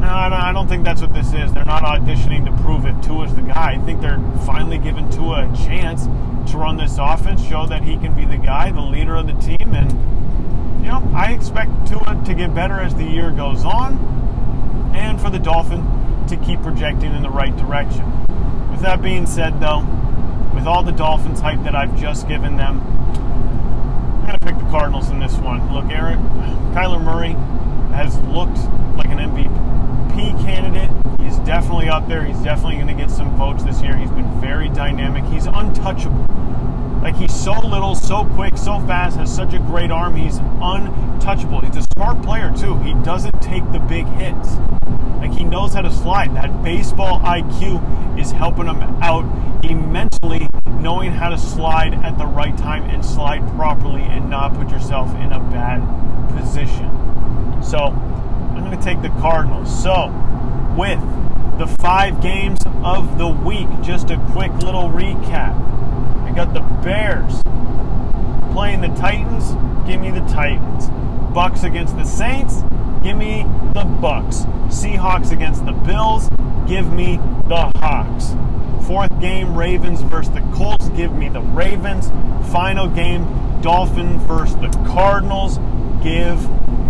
No, I don't think that's what this is. They're not auditioning to prove if Tua's the guy. I think they're finally giving Tua a chance to run this offense, show that he can be the guy, the leader of the team, and you know I expect Tua to get better as the year goes on, and for the Dolphins to keep projecting in the right direction. With that being said, though, with all the Dolphins hype that I've just given them, going to pick the Cardinals in this one. Look, Eric, Kyler Murray has looked like an MVP candidate. He's definitely up there. He's definitely going to get some votes this year. He's been very dynamic. He's untouchable. Like he's so little, so quick, so fast, has such a great arm. He's untouchable. He's a smart player too. He doesn't take the big hits. Like he knows how to slide. That baseball IQ is helping him out immensely, knowing how to slide at the right time and slide properly and not put yourself in a bad position. So I'm going to take the Cardinals. So with the five games of the week, just a quick little recap. Got the Bears playing the Titans. Give me the Titans. Bucks against the Saints. Give me the Bucks. Seahawks against the Bills. Give me the Hawks. Fourth game, Ravens versus the Colts. Give me the Ravens. Final game, Dolphins versus the Cardinals. Give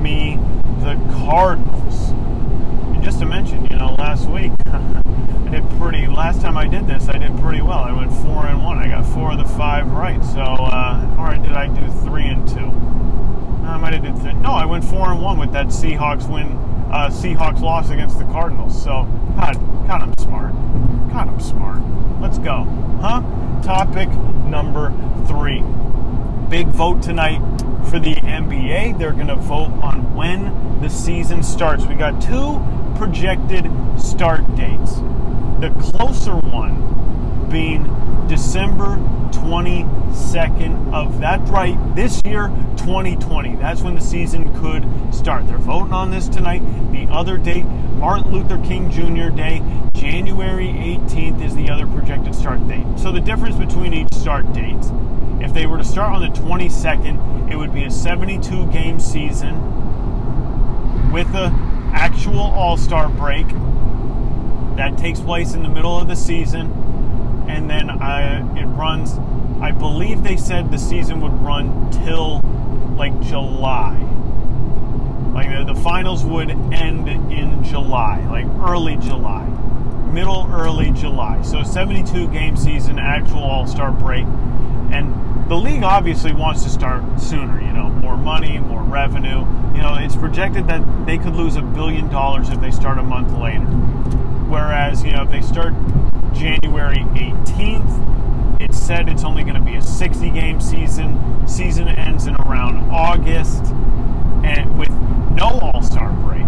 me the Cardinals. Just to mention, you know, last week I did pretty. Last time I did this, I did pretty well. I went four and one. I got four of the five right. So, uh, or did I do three and two? I might have did. Th- no, I went four and one with that Seahawks win. Uh, Seahawks loss against the Cardinals. So, God, God, I'm smart. God, I'm smart. Let's go. Huh? Topic number three. Big vote tonight for the NBA. They're going to vote on when the season starts. We got two projected start dates. The closer one being December 22nd of that right this year 2020 that's when the season could start. They're voting on this tonight. The other date martin luther king jr day january 18th is the other projected start date. So the difference between each start dates if they were to start on the 22nd it would be a 72 game season with a actual all-star break that takes place in the middle of the season and then uh, it runs. I believe they said the season would run till like July. Like the, the finals would end in July, like early July, middle early July. So 72 game season, actual All Star break, and the league obviously wants to start sooner. You know, more money, more revenue. You know, it's projected that they could lose a billion dollars if they start a month later. Whereas, you know, if they start January 18th. It said it's only going to be a 60 game season. Season ends in around August and with no All Star break.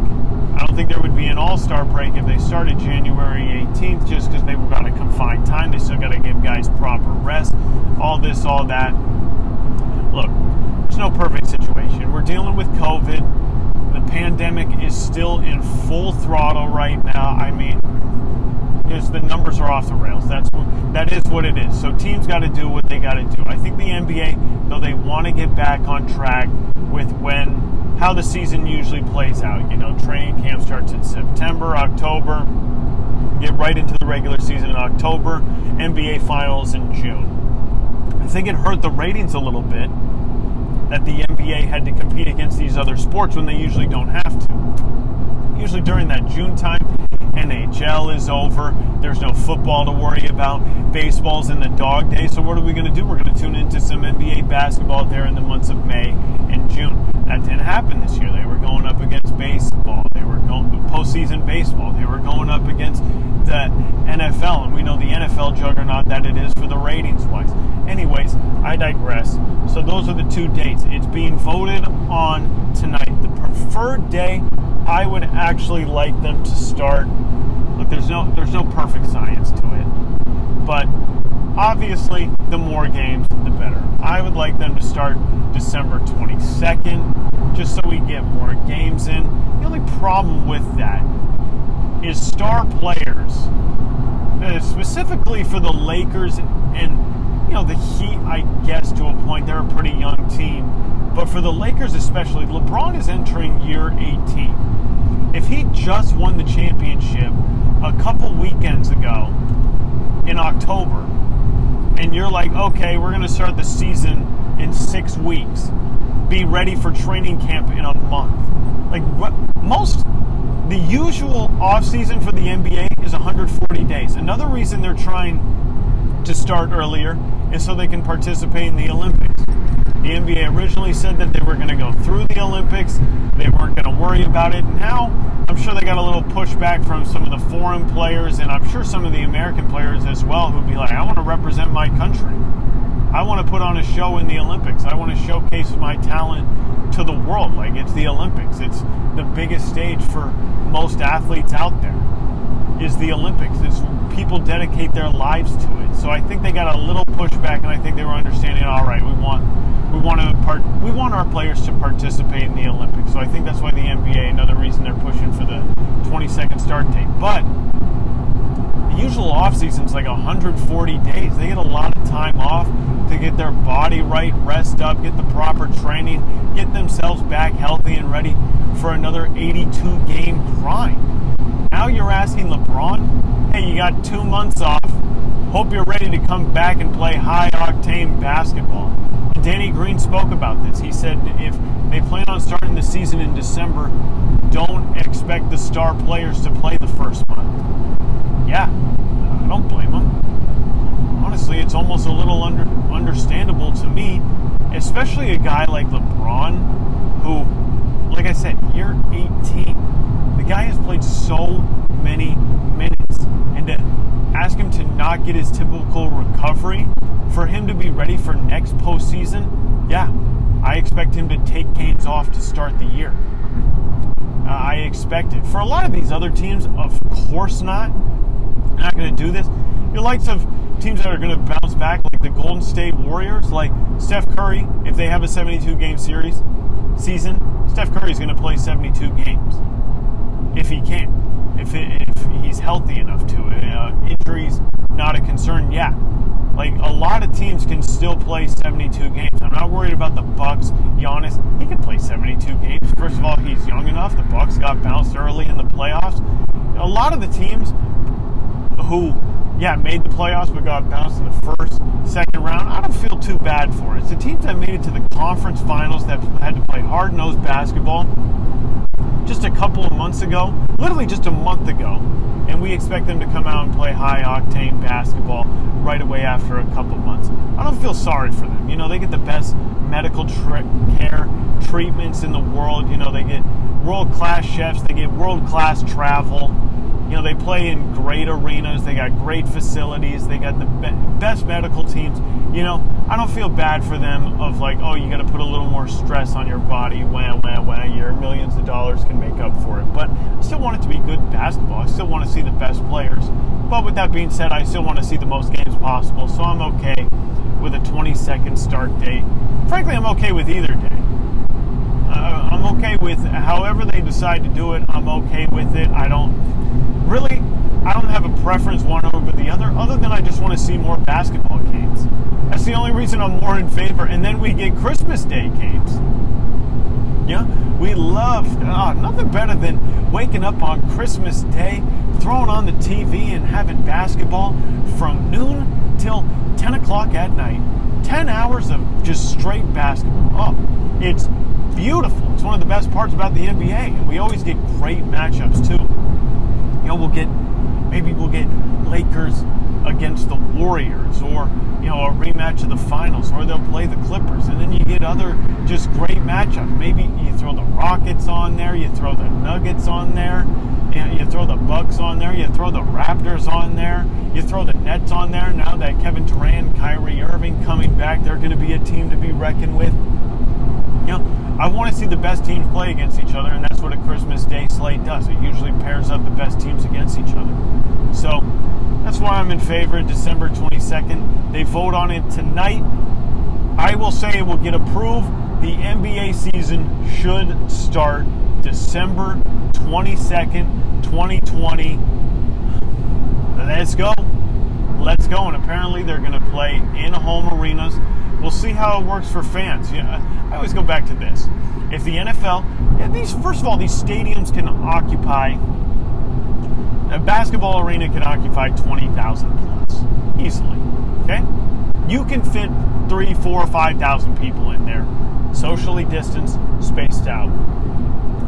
I don't think there would be an All Star break if they started January 18th just because they were got a confined time. They still got to give guys proper rest. All this, all that. Look, there's no perfect situation. We're dealing with COVID. The pandemic is still in full throttle right now. I mean, is the numbers are off the rails. That's what, that is what it is. So teams got to do what they got to do. I think the NBA, though they want to get back on track with when how the season usually plays out. You know, training camp starts in September, October. Get right into the regular season in October. NBA finals in June. I think it hurt the ratings a little bit that the NBA had to compete against these other sports when they usually don't have to. Usually during that June time, NHL is over. There's no football to worry about. Baseball's in the dog days. So what are we going to do? We're going to tune into some NBA basketball there in the months of May and June. That didn't happen this year. They were going up against baseball. They were going postseason baseball. They were going up against the NFL, and we know the NFL juggernaut that it is for the ratings wise. Anyways, I digress. So those are the two dates. It's being voted on tonight. The preferred day I would actually like them to start. Look, there's no there's no perfect science to it, but obviously the more games, the better. I would like them to start December 22nd, just so we get more games in. The only problem with that is star players, uh, specifically for the Lakers and you know the Heat. I guess to a point, they're a pretty young team, but for the Lakers especially, LeBron is entering year 18 if he just won the championship a couple weekends ago in October, and you're like, okay, we're going to start the season in six weeks, be ready for training camp in a month. Like, what, most, the usual off season for the NBA is 140 days. Another reason they're trying to start earlier and so they can participate in the Olympics. The NBA originally said that they were going to go through the Olympics. They weren't going to worry about it. Now, I'm sure they got a little pushback from some of the foreign players, and I'm sure some of the American players as well, who'd be like, I want to represent my country. I want to put on a show in the Olympics. I want to showcase my talent to the world. Like, it's the Olympics, it's the biggest stage for most athletes out there is the Olympics. It's people dedicate their lives to it. So I think they got a little pushback, and I think they were understanding. All right, we want we want to part we want our players to participate in the Olympics. So I think that's why the NBA, another reason they're pushing for the 22nd start date. But the usual off season is like 140 days. They get a lot of time off to get their body right, rest up, get the proper training, get themselves back healthy and ready for another 82 game grind. Now you're asking LeBron, hey, you got two months off. Hope you're ready to come back and play high octane basketball. Danny Green spoke about this. He said if they plan on starting the season in December, don't expect the star players to play the first month. Yeah, I don't blame them. Honestly, it's almost a little under, understandable to me, especially a guy like LeBron, who, like I said, you're 18 guy has played so many minutes, and to ask him to not get his typical recovery, for him to be ready for next postseason, yeah, I expect him to take games off to start the year. Uh, I expect it. For a lot of these other teams, of course not. Not going to do this. Your likes of teams that are going to bounce back, like the Golden State Warriors, like Steph Curry, if they have a 72 game series season, Steph Curry is going to play 72 games if he can, if, it, if he's healthy enough to. Uh, injuries not a concern yet. Like a lot of teams can still play 72 games. I'm not worried about the Bucks. Giannis, he can play 72 games. First of all, he's young enough. The Bucks got bounced early in the playoffs. A lot of the teams who, yeah, made the playoffs but got bounced in the first, second round, I don't feel too bad for it. It's the teams that made it to the conference finals that had to play hard nosed basketball just a couple of months ago, literally just a month ago, and we expect them to come out and play high octane basketball right away after a couple of months. I don't feel sorry for them. You know, they get the best medical tri- care treatments in the world. You know, they get world class chefs, they get world class travel. You know, they play in great arenas, they got great facilities, they got the be- best medical teams. You know, I don't feel bad for them of like, oh, you got to put a little more stress on your body. Wah, wah, wah. Your millions of dollars can make up for it. But I still want it to be good basketball. I still want to see the best players. But with that being said, I still want to see the most games possible. So I'm okay with a 20 second start date. Frankly, I'm okay with either day. Uh, I'm okay with however they decide to do it. I'm okay with it. I don't really, I don't have a preference one over the other, other than I just want to see more basketball games. That's the only reason I'm more in favor. And then we get Christmas Day games. Yeah, we love oh, nothing better than waking up on Christmas Day, throwing on the TV, and having basketball from noon till 10 o'clock at night. 10 hours of just straight basketball. Oh, it's beautiful. It's one of the best parts about the NBA. And we always get great matchups, too. You know, we'll get, maybe we'll get Lakers against the Warriors or, you know, a rematch of the finals, or they'll play the Clippers. And then you get other just great matchups. Maybe you throw the Rockets on there, you throw the Nuggets on there, you throw the Bucks on there, you throw the Raptors on there, you throw the Nets on there. Now that Kevin Durant, Kyrie Irving coming back, they're going to be a team to be reckoned with. You know, I want to see the best teams play against each other, and that's what a Christmas Day slate does. It usually pairs up the best teams against each other. So that's why I'm in favor of December 22nd. They vote on it tonight. I will say it will get approved. The NBA season should start December 22nd, 2020. Let's go. Let's go. And apparently they're going to play in home arenas. We'll see how it works for fans. Yeah, I always go back to this. If the NFL, yeah, these first of all, these stadiums can occupy a basketball arena can occupy 20,000 plus easily. Okay? You can fit three, four, five thousand people in there, socially distanced, spaced out.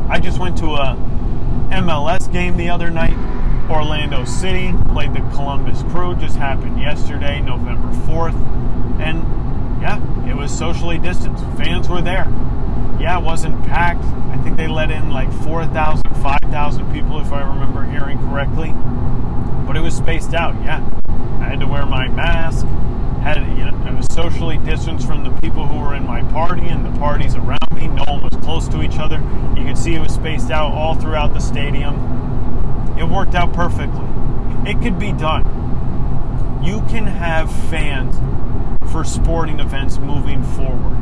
I just went to a MLS game the other night. Orlando City played the Columbus Crew, just happened yesterday, November 4th. And yeah, it was socially distanced. Fans were there. Yeah, it wasn't packed. I think they let in like 4,000, 5,000 people, if I remember hearing correctly. But it was spaced out, yeah. I had to wear my mask. Had you know, I was socially distanced from the people who were in my party and the parties around me. No one was close to each other. You could see it was spaced out all throughout the stadium. It worked out perfectly. It could be done. You can have fans for sporting events moving forward.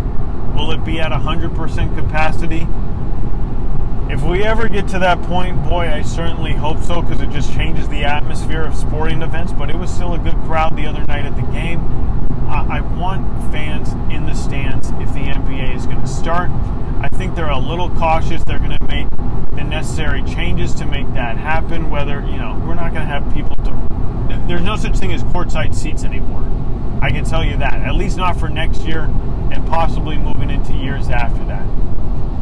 Will it be at 100% capacity? If we ever get to that point, boy, I certainly hope so because it just changes the atmosphere of sporting events. But it was still a good crowd the other night at the game. I, I want fans in the stands if the NBA is going to start. I think they're a little cautious. They're going to make the necessary changes to make that happen. Whether, you know, we're not going to have people to. There's no such thing as courtside seats anymore. I can tell you that. At least not for next year and possibly moving into years after that.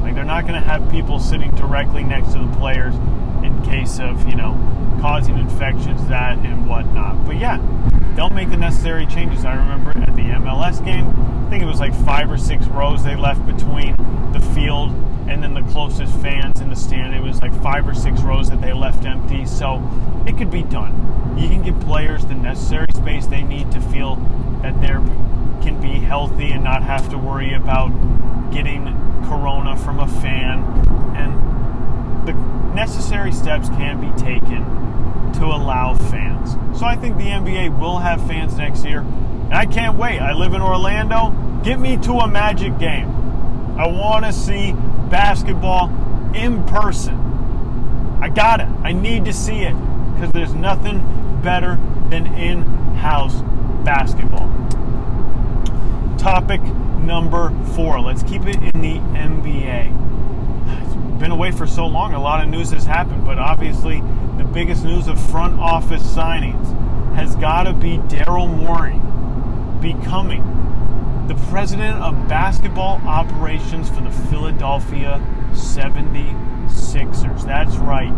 Like they're not going to have people sitting directly next to the players in case of, you know, causing infections, that and whatnot. But yeah, they'll make the necessary changes. I remember at the MLS game, I think it was like five or six rows they left between the field and then the closest fans in the stand. It was like five or six rows that they left empty. So it could be done. You can give players the necessary space they need to feel that they can be healthy and not have to worry about getting corona from a fan. And the necessary steps can be taken to allow fans. So I think the NBA will have fans next year. And I can't wait. I live in Orlando. Get me to a Magic game. I want to see basketball in person. I got it. I need to see it because there's nothing better than in house basketball. Topic number four. Let's keep it in the NBA. It's been away for so long, a lot of news has happened, but obviously the biggest news of front office signings has got to be Daryl Morey becoming the president of basketball operations for the Philadelphia 76ers. That's right.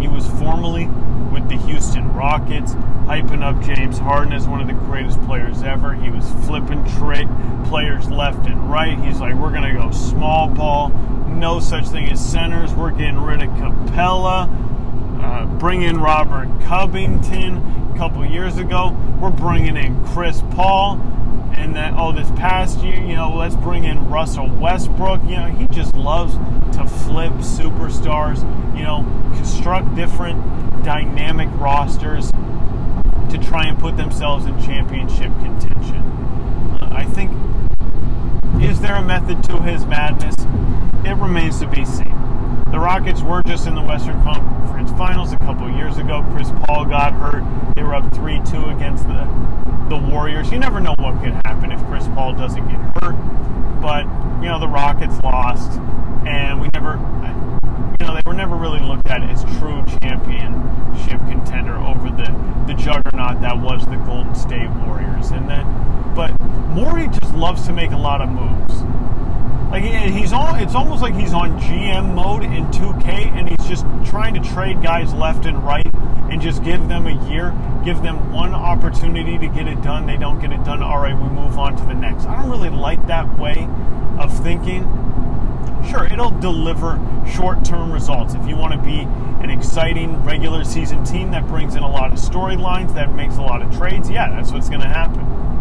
He was formerly with the Houston Rockets, hyping up James Harden as one of the greatest players ever. He was flipping trick players left and right. He's like, we're going to go small ball. No such thing as centers. We're getting rid of Capela. Uh, bring in Robert Covington a couple years ago. We're bringing in Chris Paul and then oh this past year you know let's bring in russell westbrook. You know he just loves to flip superstars you know construct different dynamic rosters to try and put themselves in championship contention. Uh, i think is there a method to his madness? It remains to be seen. The rockets were just in the western conference finals a couple years ago. Chris paul got hurt. They were up 3-2 against the the Warriors. You never know what could happen if Chris Paul doesn't get hurt. But, you know, the Rockets lost, and we never, you know, they were never really looked at as true championship contender over the, the juggernaut that was the Golden State Warriors. And then, but Morey just loves to make a lot of moves. Like he's on, it's almost like he's on GM mode in 2K, and he's just trying to trade guys left and right, and just give them a year, give them one opportunity to get it done. They don't get it done. All right, we move on to the next. I don't really like that way of thinking. Sure, it'll deliver short-term results. If you want to be an exciting regular season team that brings in a lot of storylines, that makes a lot of trades, yeah, that's what's going to happen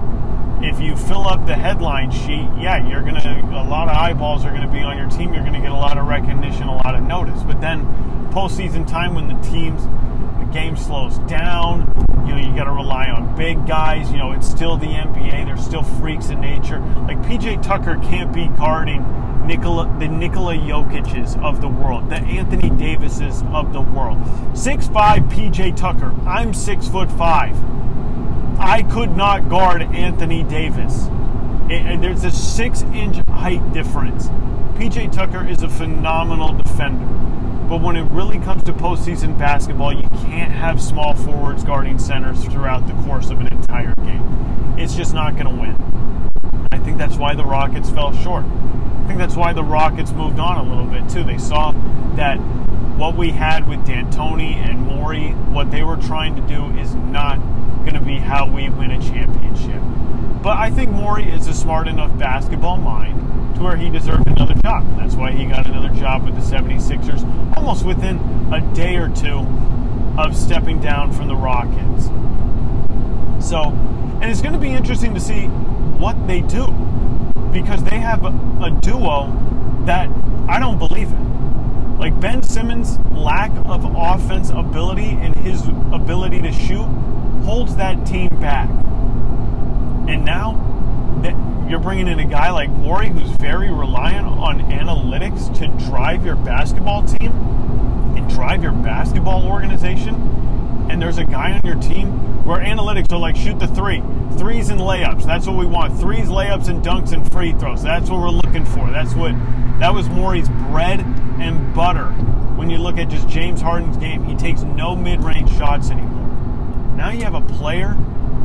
if you fill up the headline sheet, yeah, you're gonna a lot of eyeballs are gonna be on your team. You're gonna get a lot of recognition, a lot of notice. But then postseason time, when the teams the game slows down, you know you got to rely on big guys. You know it's still the NBA. There's still freaks in nature. Like PJ Tucker can't be guarding Nikola, the Nikola Jokic's of the world, the Anthony Davises of the world. Six five PJ Tucker. I'm six foot five. I could not guard Anthony Davis. It, there's a six inch height difference. PJ Tucker is a phenomenal defender. But when it really comes to postseason basketball, you can't have small forwards guarding centers throughout the course of an entire game. It's just not going to win. I think that's why the Rockets fell short. I think that's why the Rockets moved on a little bit too. They saw that what we had with D'Antoni and Morey, what they were trying to do is not going to be how we win a championship. But I think Morey is a smart enough basketball mind to where he deserved another job. That's why he got another job with the 76ers almost within a day or two of stepping down from the Rockets. So, and it's going to be interesting to see what they do because they have a, a duo that I don't believe in. Like Ben Simmons' lack of offense ability and his ability to shoot holds that team back. And now that you're bringing in a guy like Morey who's very reliant on analytics to drive your basketball team and drive your basketball organization, and there's a guy on your team where analytics are like shoot the three, threes and layups. That's what we want. Threes, layups, and dunks and free throws. That's what we're looking for. That's what that was Morey's bread and butter. When you look at just James Harden's game, he takes no mid-range shots anymore. Now you have a player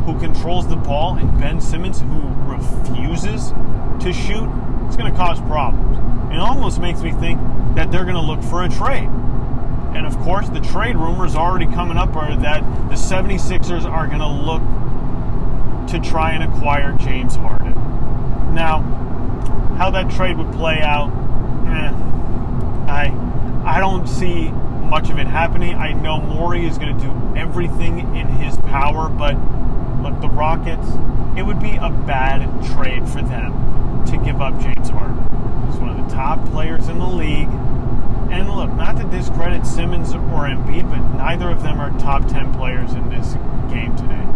who controls the ball and Ben Simmons who refuses to shoot. It's going to cause problems. It almost makes me think that they're going to look for a trade. And of course, the trade rumors already coming up are that the 76ers are going to look to try and acquire James Harden. Now, how that trade would play out, eh, I I don't see much of it happening. I know Morey is going to do everything in his power, but look, the Rockets, it would be a bad trade for them to give up James Harden. He's one of the top players in the league. And look, not to discredit Simmons or Embiid, but neither of them are top 10 players in this game today.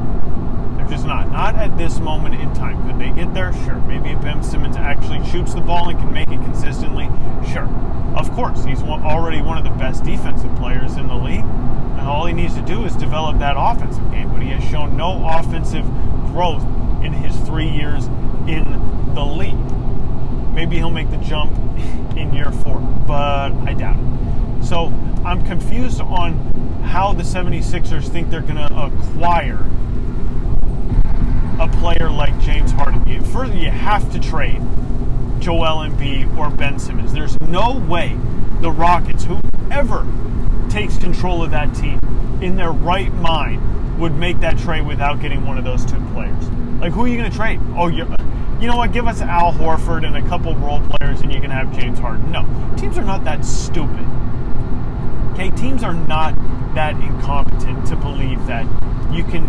Just not. Not at this moment in time. Could they get there? Sure. Maybe if Ben Simmons actually shoots the ball and can make it consistently, sure. Of course, he's already one of the best defensive players in the league. And all he needs to do is develop that offensive game. But he has shown no offensive growth in his three years in the league. Maybe he'll make the jump in year four, but I doubt it. So I'm confused on how the 76ers think they're going to acquire a player like James Harden. Further, you have to trade Joel Embiid or Ben Simmons. There's no way the Rockets, whoever takes control of that team, in their right mind, would make that trade without getting one of those two players. Like, who are you going to trade? Oh, you you know what? Give us Al Horford and a couple role players, and you can have James Harden. No, teams are not that stupid. Okay, teams are not that incompetent to believe that you can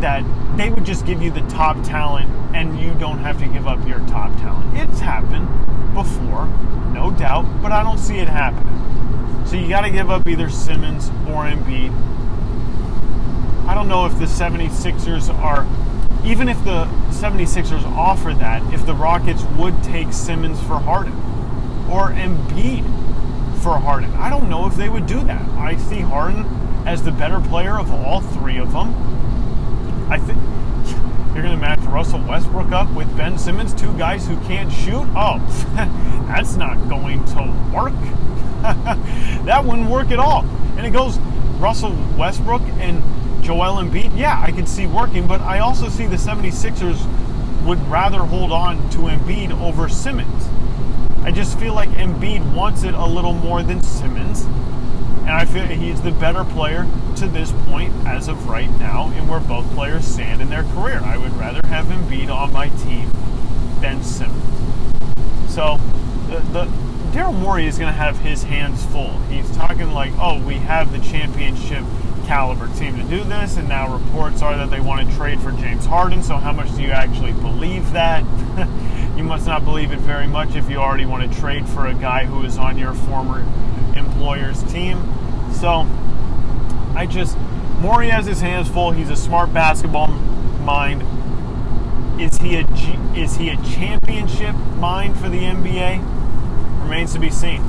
that they would just give you the top talent and you don't have to give up your top talent. It's happened before, no doubt, but I don't see it happening. So you got to give up either Simmons or Embiid. I don't know if the 76ers are, even if the 76ers offer that, if the Rockets would take Simmons for Harden or Embiid for Harden. I don't know if they would do that. I see Harden as the better player of all three of them. I think you're going to match Russell Westbrook up with Ben Simmons, two guys who can't shoot. Oh, that's not going to work. that wouldn't work at all. And it goes Russell Westbrook and Joel Embiid. Yeah, I can see working, but I also see the 76ers would rather hold on to Embiid over Simmons. I just feel like Embiid wants it a little more than Simmons. And I feel he's the better player to this point as of right now, and where both players stand in their career. I would rather have Embiid on my team than Simmons. So the, the Daryl Morey is going to have his hands full. He's talking like, "Oh, we have the championship caliber team to do this," and now reports are that they want to trade for James Harden. So how much do you actually believe that? you must not believe it very much if you already want to trade for a guy who is on your former employer's team. So I just Morey has his hands full. He's a smart basketball mind. Is he a is he a championship mind for the NBA? Remains to be seen.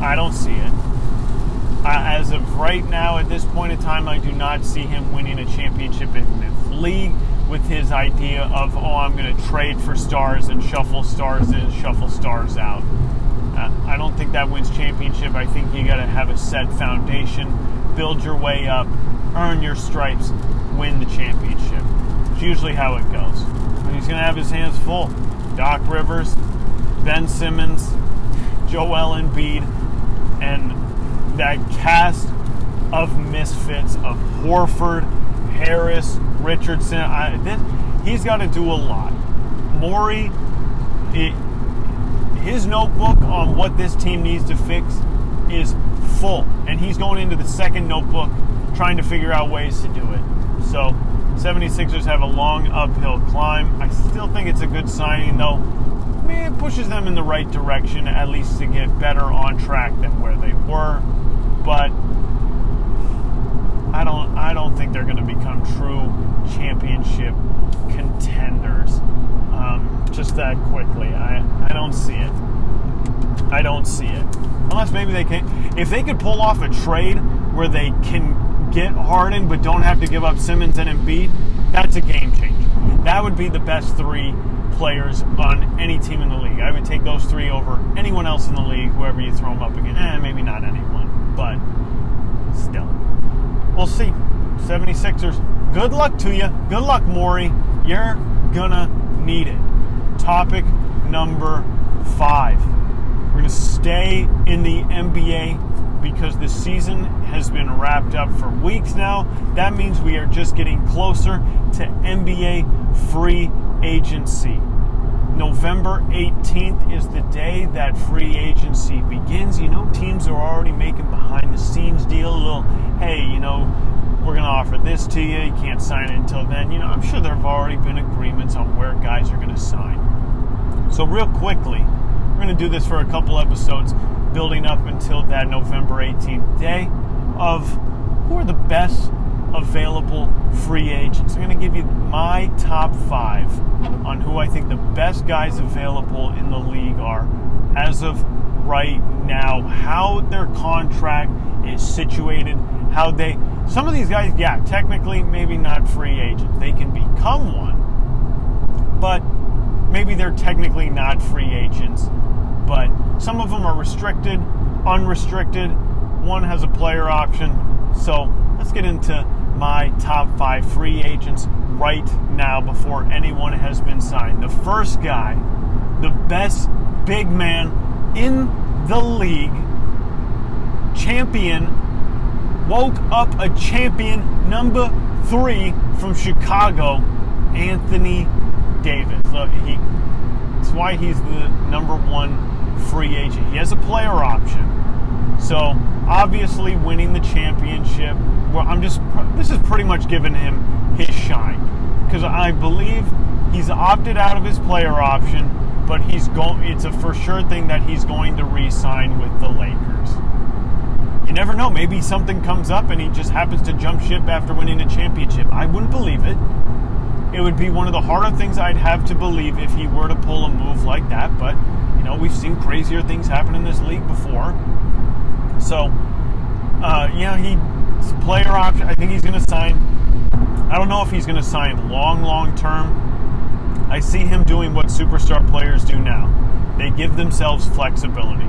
I don't see it. as of right now, at this point in time, I do not see him winning a championship in this league with his idea of, oh, I'm going to trade for stars and shuffle stars in, shuffle stars out. Uh, I don't think that wins championship. I think you got to have a set foundation, build your way up, earn your stripes, win the championship. It's usually how it goes. But he's going to have his hands full. Doc Rivers, Ben Simmons, Joel Embiid, and that cast of misfits of Horford, Harris, Richardson. I, this, he's got to do a lot. Morey, it, his notebook on what this team needs to fix is full, and he's going into the second notebook trying to figure out ways to do it. So, 76ers have a long uphill climb. I still think it's a good signing, though. I mean, it pushes them in the right direction, at least to get better on track than where they were. But I don't, I don't think they're going to become true championship contenders um, just that quickly. I, I don't see it. I don't see it. Unless maybe they can. If they could pull off a trade where they can get Harden but don't have to give up Simmons and Embiid, that's a game changer. That would be the best three players on any team in the league. I would take those three over anyone else in the league, whoever you throw them up against. Eh, maybe not anyone, but still. We'll see. 76ers, good luck to you. Good luck, Morey. You're gonna need it. Topic number five. We're going to stay in the NBA because the season has been wrapped up for weeks now. That means we are just getting closer to NBA free agency. November 18th is the day that free agency begins. You know, teams are already making behind the scenes deal. A little, hey, you know, we're going to offer this to you. You can't sign it until then. You know, I'm sure there have already been agreements on where guys are going to sign. So, real quickly, we're going to do this for a couple episodes building up until that November 18th day of who are the best available free agents. I'm going to give you my top five on who I think the best guys available in the league are as of right now, how their contract is situated, how they. Some of these guys, yeah, technically maybe not free agents. They can become one, but maybe they're technically not free agents. But some of them are restricted, unrestricted. One has a player option. So let's get into my top five free agents right now before anyone has been signed. The first guy, the best big man in the league, champion, woke up a champion number three from Chicago, Anthony Davis. Look, he, that's why he's the number one free agent. He has a player option. So obviously winning the championship, well, I'm just this is pretty much giving him his shine because I believe he's opted out of his player option, but he's going. It's a for sure thing that he's going to re-sign with the Lakers. You never know. Maybe something comes up and he just happens to jump ship after winning a championship. I wouldn't believe it. It would be one of the harder things I'd have to believe if he were to pull a move like that. But you know, we've seen crazier things happen in this league before. So, uh, yeah, he player option. I think he's going to sign. I don't know if he's going to sign long, long term. I see him doing what superstar players do now. They give themselves flexibility.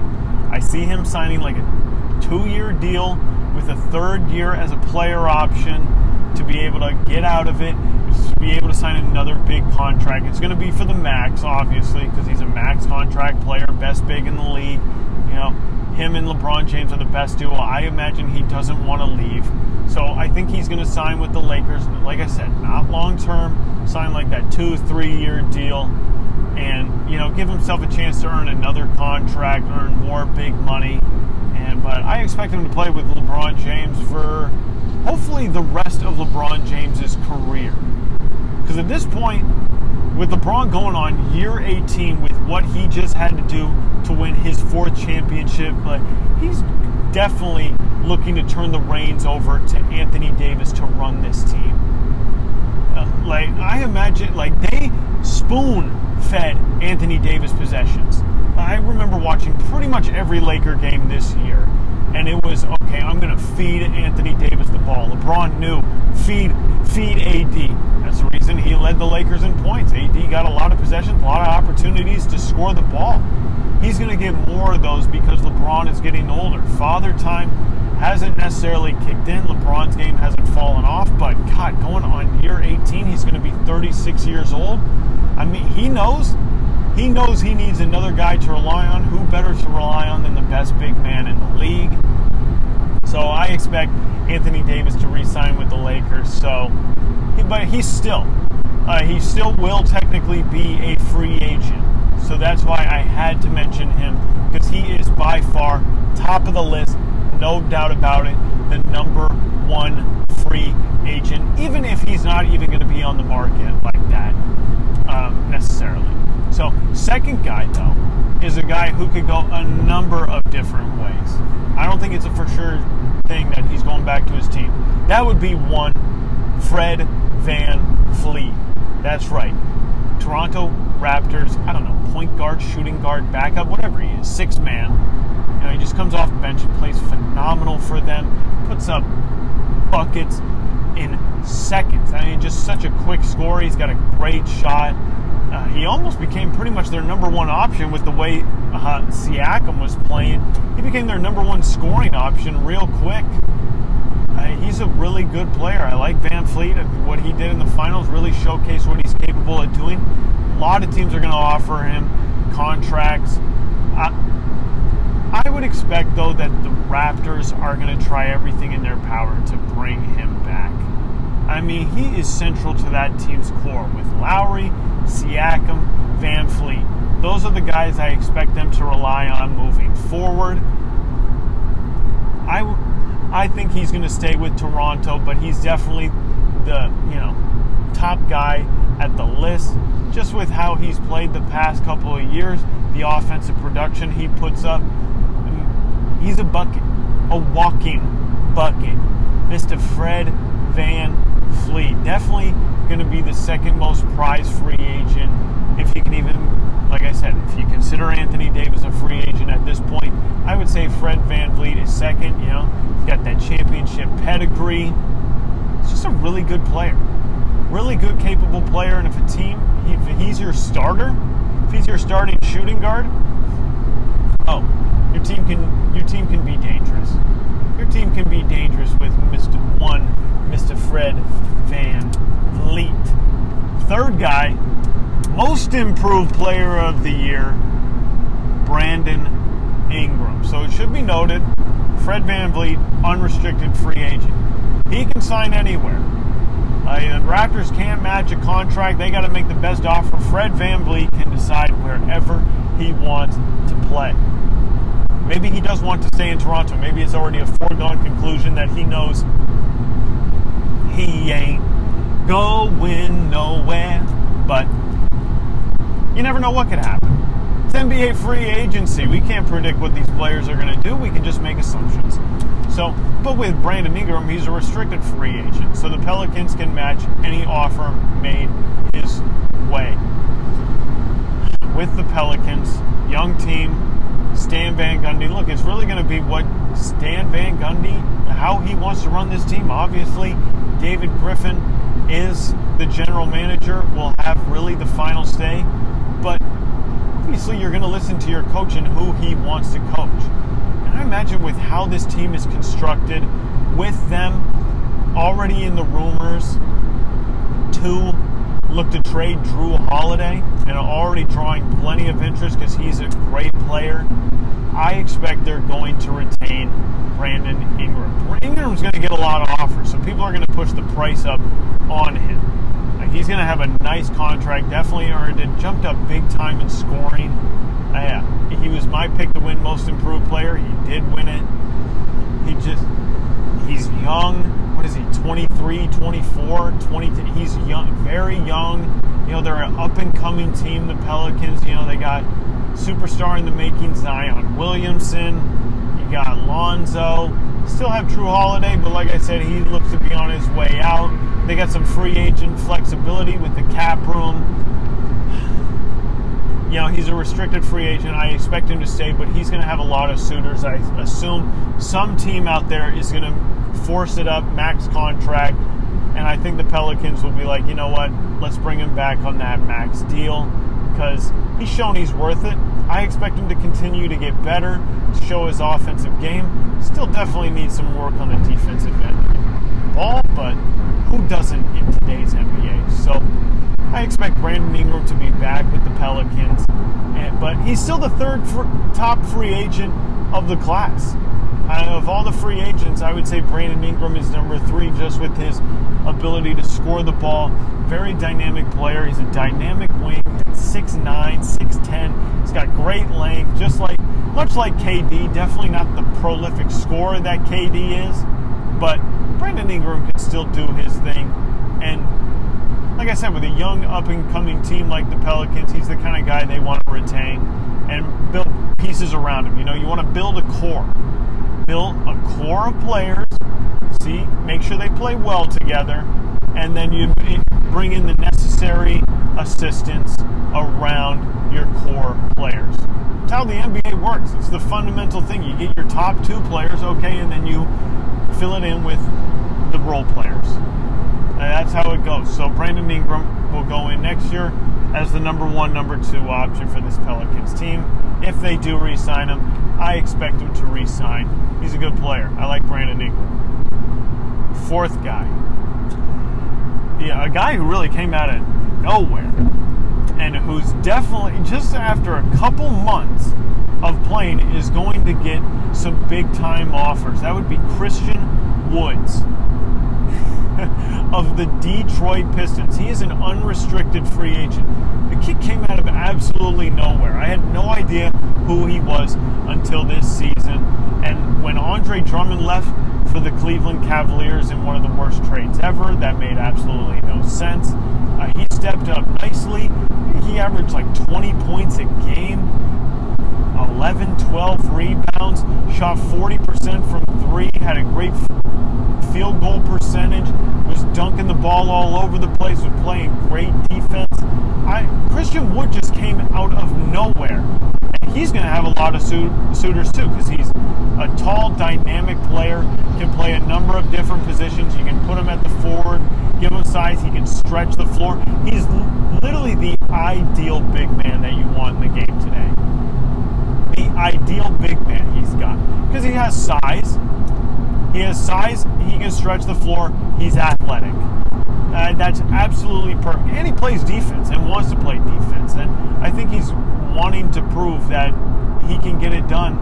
I see him signing like a two-year deal with a third year as a player option to be able to get out of it, to be able to sign another big contract. It's going to be for the max, obviously, because he's a max contract player, best big in the league. You know, him and LeBron James are the best duo. I imagine he doesn't want to leave. So I think he's going to sign with the Lakers. Like I said, not long term, sign like that two, three year deal and, you know, give himself a chance to earn another contract, earn more big money. And but I expect him to play with LeBron James for hopefully the rest of LeBron James's career. Because at this point, with LeBron going on year 18 with what he just had to do to win his fourth championship, but he's definitely looking to turn the reins over to Anthony Davis to run this team. Uh, like I imagine, like they spoon fed Anthony Davis possessions. I remember watching pretty much every Laker game this year, and it was okay. I'm going to feed Anthony Davis the ball. LeBron knew feed feed AD. That's the reason he led the Lakers in points. AD got a lot of possessions, a lot of opportunities to score the ball. He's going to get more of those because LeBron is getting older. Father time hasn't necessarily kicked in. LeBron's game hasn't fallen off, but God, going on year 18, he's going to be 36 years old. I mean, he knows he knows he needs another guy to rely on. Who better to rely on than the best big man in the league? So I expect Anthony Davis to re-sign with the Lakers. So, but he's still, uh, he still will technically be a free agent. So that's why I had to mention him because he is by far top of the list, no doubt about it. The number one free agent, even if he's not even going to be on the market like that um, necessarily. So, second guy, though, is a guy who could go a number of different ways. I don't think it's a for sure thing that he's going back to his team. That would be one Fred Van VanVleet. That's right. Toronto Raptors, I don't know, point guard, shooting guard, backup, whatever he is, six man. You know, he just comes off the bench and plays phenomenal for them, puts up buckets in seconds. I mean, just such a quick score. He's got a great shot uh, he almost became pretty much their number one option with the way uh, Siakam was playing. He became their number one scoring option real quick. He's a really good player. I like VanVleet. What he did in the finals really showcased what he's capable of doing. A lot of teams are going to offer him contracts. I would expect, though, that the Raptors are going to try everything in their power to bring him back. I mean, he is central to that team's core with Lowry, Siakam, VanVleet. Those are the guys I expect them to rely on moving forward. I, I think he's going to stay with Toronto, but he's definitely the you know top guy at the list. Just with how he's played the past couple of years, the offensive production he puts up, he's a bucket, a walking bucket. Mr. Fred Van Fleet. Definitely going to be the second most prized free agent. If you can even, like I said, if you consider Anthony Davis a free agent at this point, I would say Fred VanVleet is second. You know, he's got that championship pedigree. He's just a really good player. Really good, capable player. And if a team, if he's your starter, if he's your starting shooting guard, oh, your team can your team can be dangerous. Your team can be dangerous with Mr. One, Mr. Fred Van Vliet. Third guy, most improved player of the year, Brandon Ingram. So it should be noted, Fred VanVleet, unrestricted free agent. He can sign anywhere. Uh, the Raptors can't match a contract. They got to make the best offer. Fred VanVleet can decide wherever he wants to play. Maybe he does want to stay in Toronto. Maybe it's already a foregone conclusion that he knows he ain't going nowhere. But you never know what could happen. It's NBA free agency. We can't predict what these players are going to do. We can just make assumptions. So, but with Brandon Ingram, he's a restricted free agent. So the Pelicans can match any offer made his way. With the Pelicans, young team, Stan Van Gundy. Look, it's really going to be what Stan Van Gundy, how he wants to run this team. Obviously, David Griffin is the general manager, will have really the final say. But obviously, you're going to listen to your coach and who he wants to coach. And I imagine with how this team is constructed, with them already in the rumors to look to trade Jrue Holiday and already drawing plenty of interest because he's a great player. I expect they're going to retain Brandon Ingram. Ingram's going to get a lot of offers, so people are going to push the price up on him. He's going to have a nice contract, definitely earned it, jumped up big time in scoring. Uh, he was my pick to win Most Improved Player. He did win it. He just, he's young. What is he 23 24 20 he's young very young. You know they're an up and coming team the pelicans. You know they got superstar in the making zion williamson. You got lonzo still have Jrue Holiday but like i said he looks to be on his way out. They got some free agent flexibility with the cap room. You know he's a restricted free agent. I expect him to stay but he's going to have a lot of suitors i assume. Some team out there is going to force it up, max contract, and I think the Pelicans will be like, you know what, let's bring him back on that max deal because he's shown he's worth it. I expect him to continue to get better, show his offensive game. Still definitely needs some work on the defensive end ball, but who doesn't in today's NBA? So I expect Brandon Ingram to be back with the Pelicans, and, but he's still the third top free agent of the class. Uh, of all the free agents, I would say Brandon Ingram is number three just with his ability to score the ball. Very dynamic player. He's a dynamic wing, 6'9, 6'10. He's got great length, just like much like KD. Definitely not the prolific scorer that KD is, but Brandon Ingram can still do his thing. And like I said, with a young up and coming team like the Pelicans, he's the kind of guy they want to retain and build pieces around him. You know, you want to build a core build a core of players, see, make sure they play well together, and then you bring in the necessary assistance around your core players. That's how the NBA works. It's the fundamental thing. You get your top two players, okay, and then you fill it in with the role players. And that's how it goes. So Brandon Ingram will go in next year as the number one, number two option for this Pelicans team. If they do re-sign him, I expect him to re-sign. He's a good player. I like Brandon Ingram. Fourth guy. Yeah, a guy who really came out of nowhere and who's definitely just after a couple months of playing is going to get some big time offers. That would be Christian Woods. of the Detroit Pistons. He is an unrestricted free agent. The kid came out of absolutely nowhere. I had no idea who he was until this season. And when Andre Drummond left for the Cleveland Cavaliers in one of the worst trades ever, that made absolutely no sense. Uh, he stepped up nicely. He averaged like 20 points a game, 11, 12 rebounds, shot 40% from three, had a great field goal percentage, was dunking the ball all over the place, was playing great defense. I, Christian Wood just came out of nowhere. And he's going to have a lot of suitors too because he's a tall, dynamic player, can play a number of different positions. You can put him at the forward, give him size, he can stretch the floor. He's literally the ideal big man that you want in the game today. The ideal big man he's got because he has size. He has size, he can stretch the floor, he's athletic. Uh, that's absolutely perfect. And he plays defense and wants to play defense. And I think he's wanting to prove that he can get it done.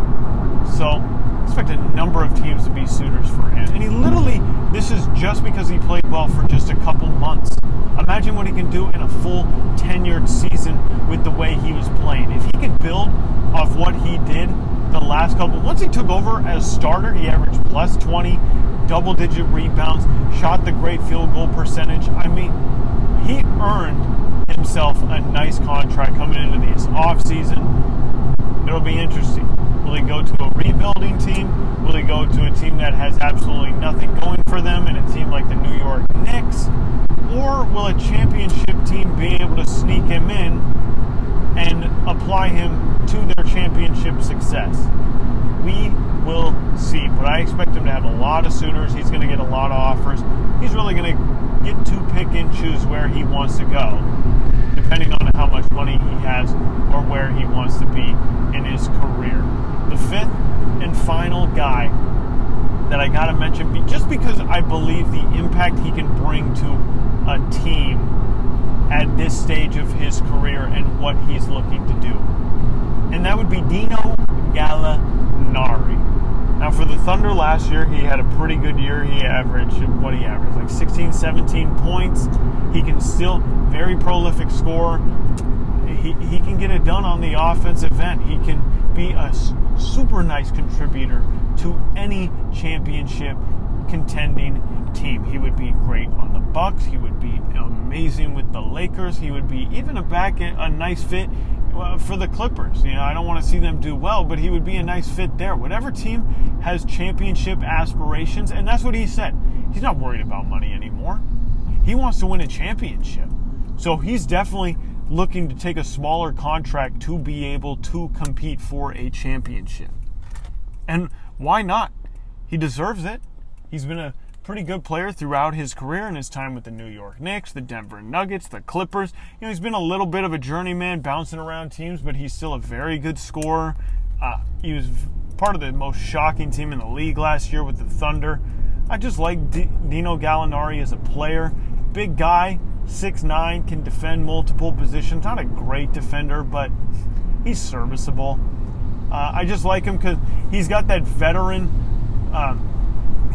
So expect a number of teams to be suitors for him. And he literally, this is just because he played well for just a couple months. Imagine what he can do in a full tenured season with the way he was playing. If he can build off what he did the last couple, once he took over as starter, he averaged plus 20, double digit rebounds, shot the great field goal percentage. I mean, he earned himself a nice contract coming into this offseason. It'll be interesting. Will he go to a rebuilding team? Will he go to a team that has absolutely nothing going for them and a team like the New York Knicks? Or will a championship team be able to sneak him in and apply him to their championship success? We will see. But I expect him to have a lot of suitors. He's going to get a lot of offers. He's really going to get to pick and choose where he wants to go, depending on how much money he has or where he wants to be in his career the fifth and final guy that I got to mention, just because I believe the impact he can bring to a team at this stage of his career and what he's looking to do. And that would be Dino Gallinari. Now, for the Thunder last year, he had a pretty good year. He averaged, what he averaged, like 16, 17 points. He can still, very prolific scorer. He, he can get it done on the offensive end. He can be a super nice contributor to any championship contending team. He would be great on the Bucks. He would be amazing with the Lakers. He would be even a back a nice fit for the Clippers. You know, I don't want to see them do well, but he would be a nice fit there. Whatever team has championship aspirations, and that's what he said. He's not worried about money anymore. He wants to win a championship. So he's definitely looking to take a smaller contract to be able to compete for a championship. And why not? He deserves it. He's been a pretty good player throughout his career in his time with the New York Knicks, the Denver Nuggets, the Clippers. You know, he's been a little bit of a journeyman bouncing around teams, but he's still a very good scorer. Uh, he was part of the most shocking team in the league last year with the Thunder. I just like D- Dino Gallinari as a player. Big guy, Six nine can defend multiple positions. Not a great defender, but he's serviceable. Uh, I just like him because he's got that veteran. Um,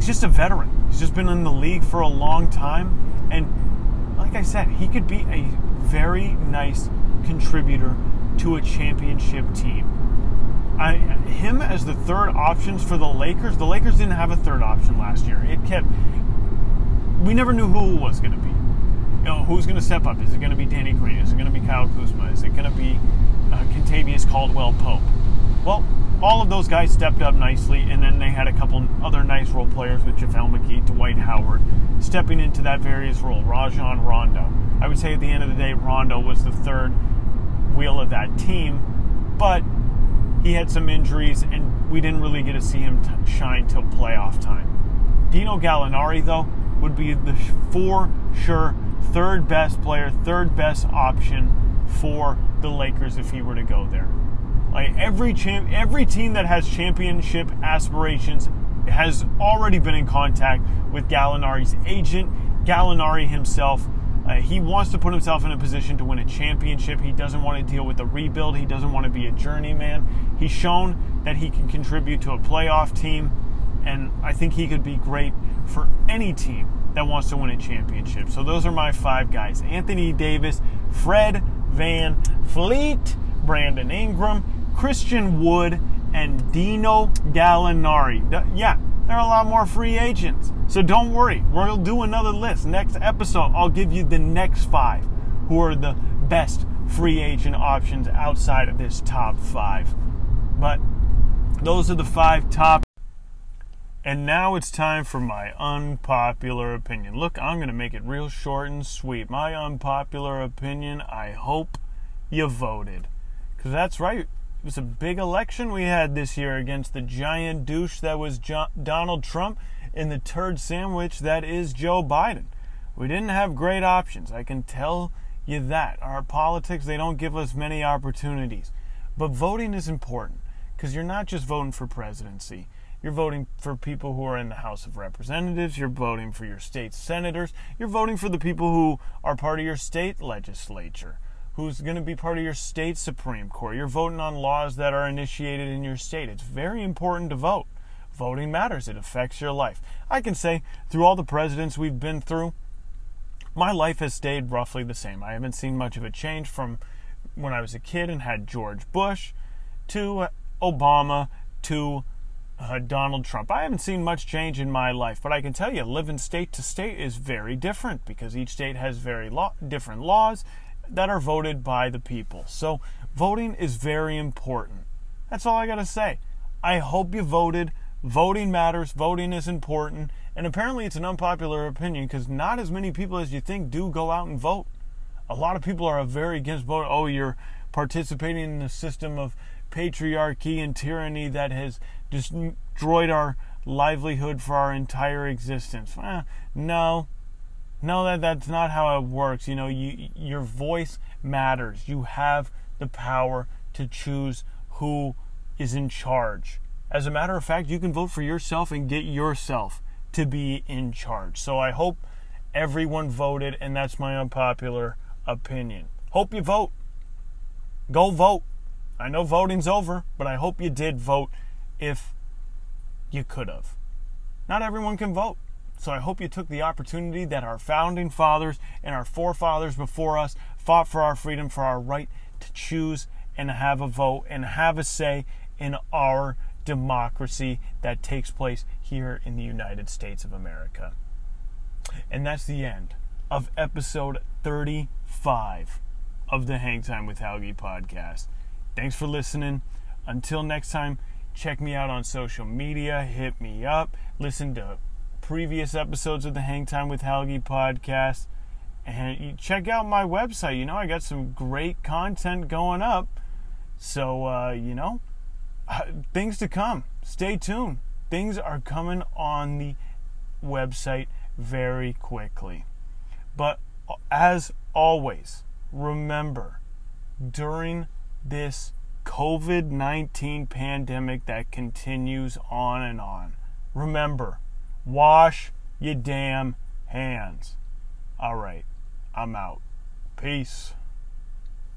just a veteran. He's just been in the league for a long time, and like I said, he could be a very nice contributor to a championship team. I, him as the third options for the Lakers. The Lakers didn't have a third option last year. It kept. We never knew who it was going to be You know, who's going to step up? Is it going to be Danny Green? Is it going to be Kyle Kuzma? Is it going to be uh, Kentavious Caldwell Pope? Well, all of those guys stepped up nicely, and then they had a couple other nice role players with JaVale McGee, Dwight Howard, stepping into that various role. Rajon Rondo. I would say at the end of the day, Rondo was the third wheel of that team, but he had some injuries, and we didn't really get to see him t- shine till playoff time. Dino Gallinari, though, would be the for sure third best player, third best option for the Lakers if he were to go there. Like every champ, every team that has championship aspirations has already been in contact with Gallinari's agent, Gallinari himself. Uh, he wants to put himself in a position to win a championship. He doesn't want to deal with a rebuild. He doesn't want to be a journeyman. He's shown that he can contribute to a playoff team, and I think he could be great for any team that wants to win a championship. So those are my five guys Anthony Davis, Fred Van Fleet, Brandon Ingram, Christian Wood, and Dino Gallinari. Yeah, there are a lot more free agents. So don't worry, we'll do another list. Next episode, I'll give you the next five who are the best free agent options outside of this top five. But those are the five top. And now it's time for my unpopular opinion. Look, I'm going to make it real short and sweet. My unpopular opinion I hope you voted. Because that's right. It was a big election we had this year against the giant douche that was John- Donald Trump and the turd sandwich that is Joe Biden. We didn't have great options. I can tell you that. Our politics, they don't give us many opportunities. But voting is important because you're not just voting for presidency. You're voting for people who are in the House of Representatives. You're voting for your state senators. You're voting for the people who are part of your state legislature, who's going to be part of your state Supreme Court. You're voting on laws that are initiated in your state. It's very important to vote. Voting matters, it affects your life. I can say, through all the presidents we've been through, my life has stayed roughly the same. I haven't seen much of a change from when I was a kid and had George Bush to Obama to uh, Donald Trump. I haven't seen much change in my life, but I can tell you, living state to state is very different because each state has very lo- different laws that are voted by the people. So, voting is very important. That's all I got to say. I hope you voted. Voting matters, voting is important, and apparently it's an unpopular opinion because not as many people as you think do go out and vote. A lot of people are very against voting. Oh, you're participating in a system of patriarchy and tyranny that has destroyed our livelihood for our entire existence. Eh, no, no, that that's not how it works. You know, you your voice matters. You have the power to choose who is in charge. As a matter of fact, you can vote for yourself and get yourself to be in charge. So I hope everyone voted, and that's my unpopular opinion. Hope you vote. Go vote. I know voting's over, but I hope you did vote if you could have. Not everyone can vote. So I hope you took the opportunity that our founding fathers and our forefathers before us fought for our freedom, for our right to choose and have a vote and have a say in our democracy that takes place here in the United States of America. And that's the end of episode 35 of the Hang Time with Halgi podcast. Thanks for listening. Until next time, check me out on social media, hit me up, listen to previous episodes of the Hang Time with Halgi podcast, and check out my website. You know, I got some great content going up. So, uh, you know, uh, things to come. Stay tuned. Things are coming on the website very quickly. But uh, as always, remember during this COVID 19 pandemic that continues on and on. Remember, wash your damn hands. All right, I'm out. Peace.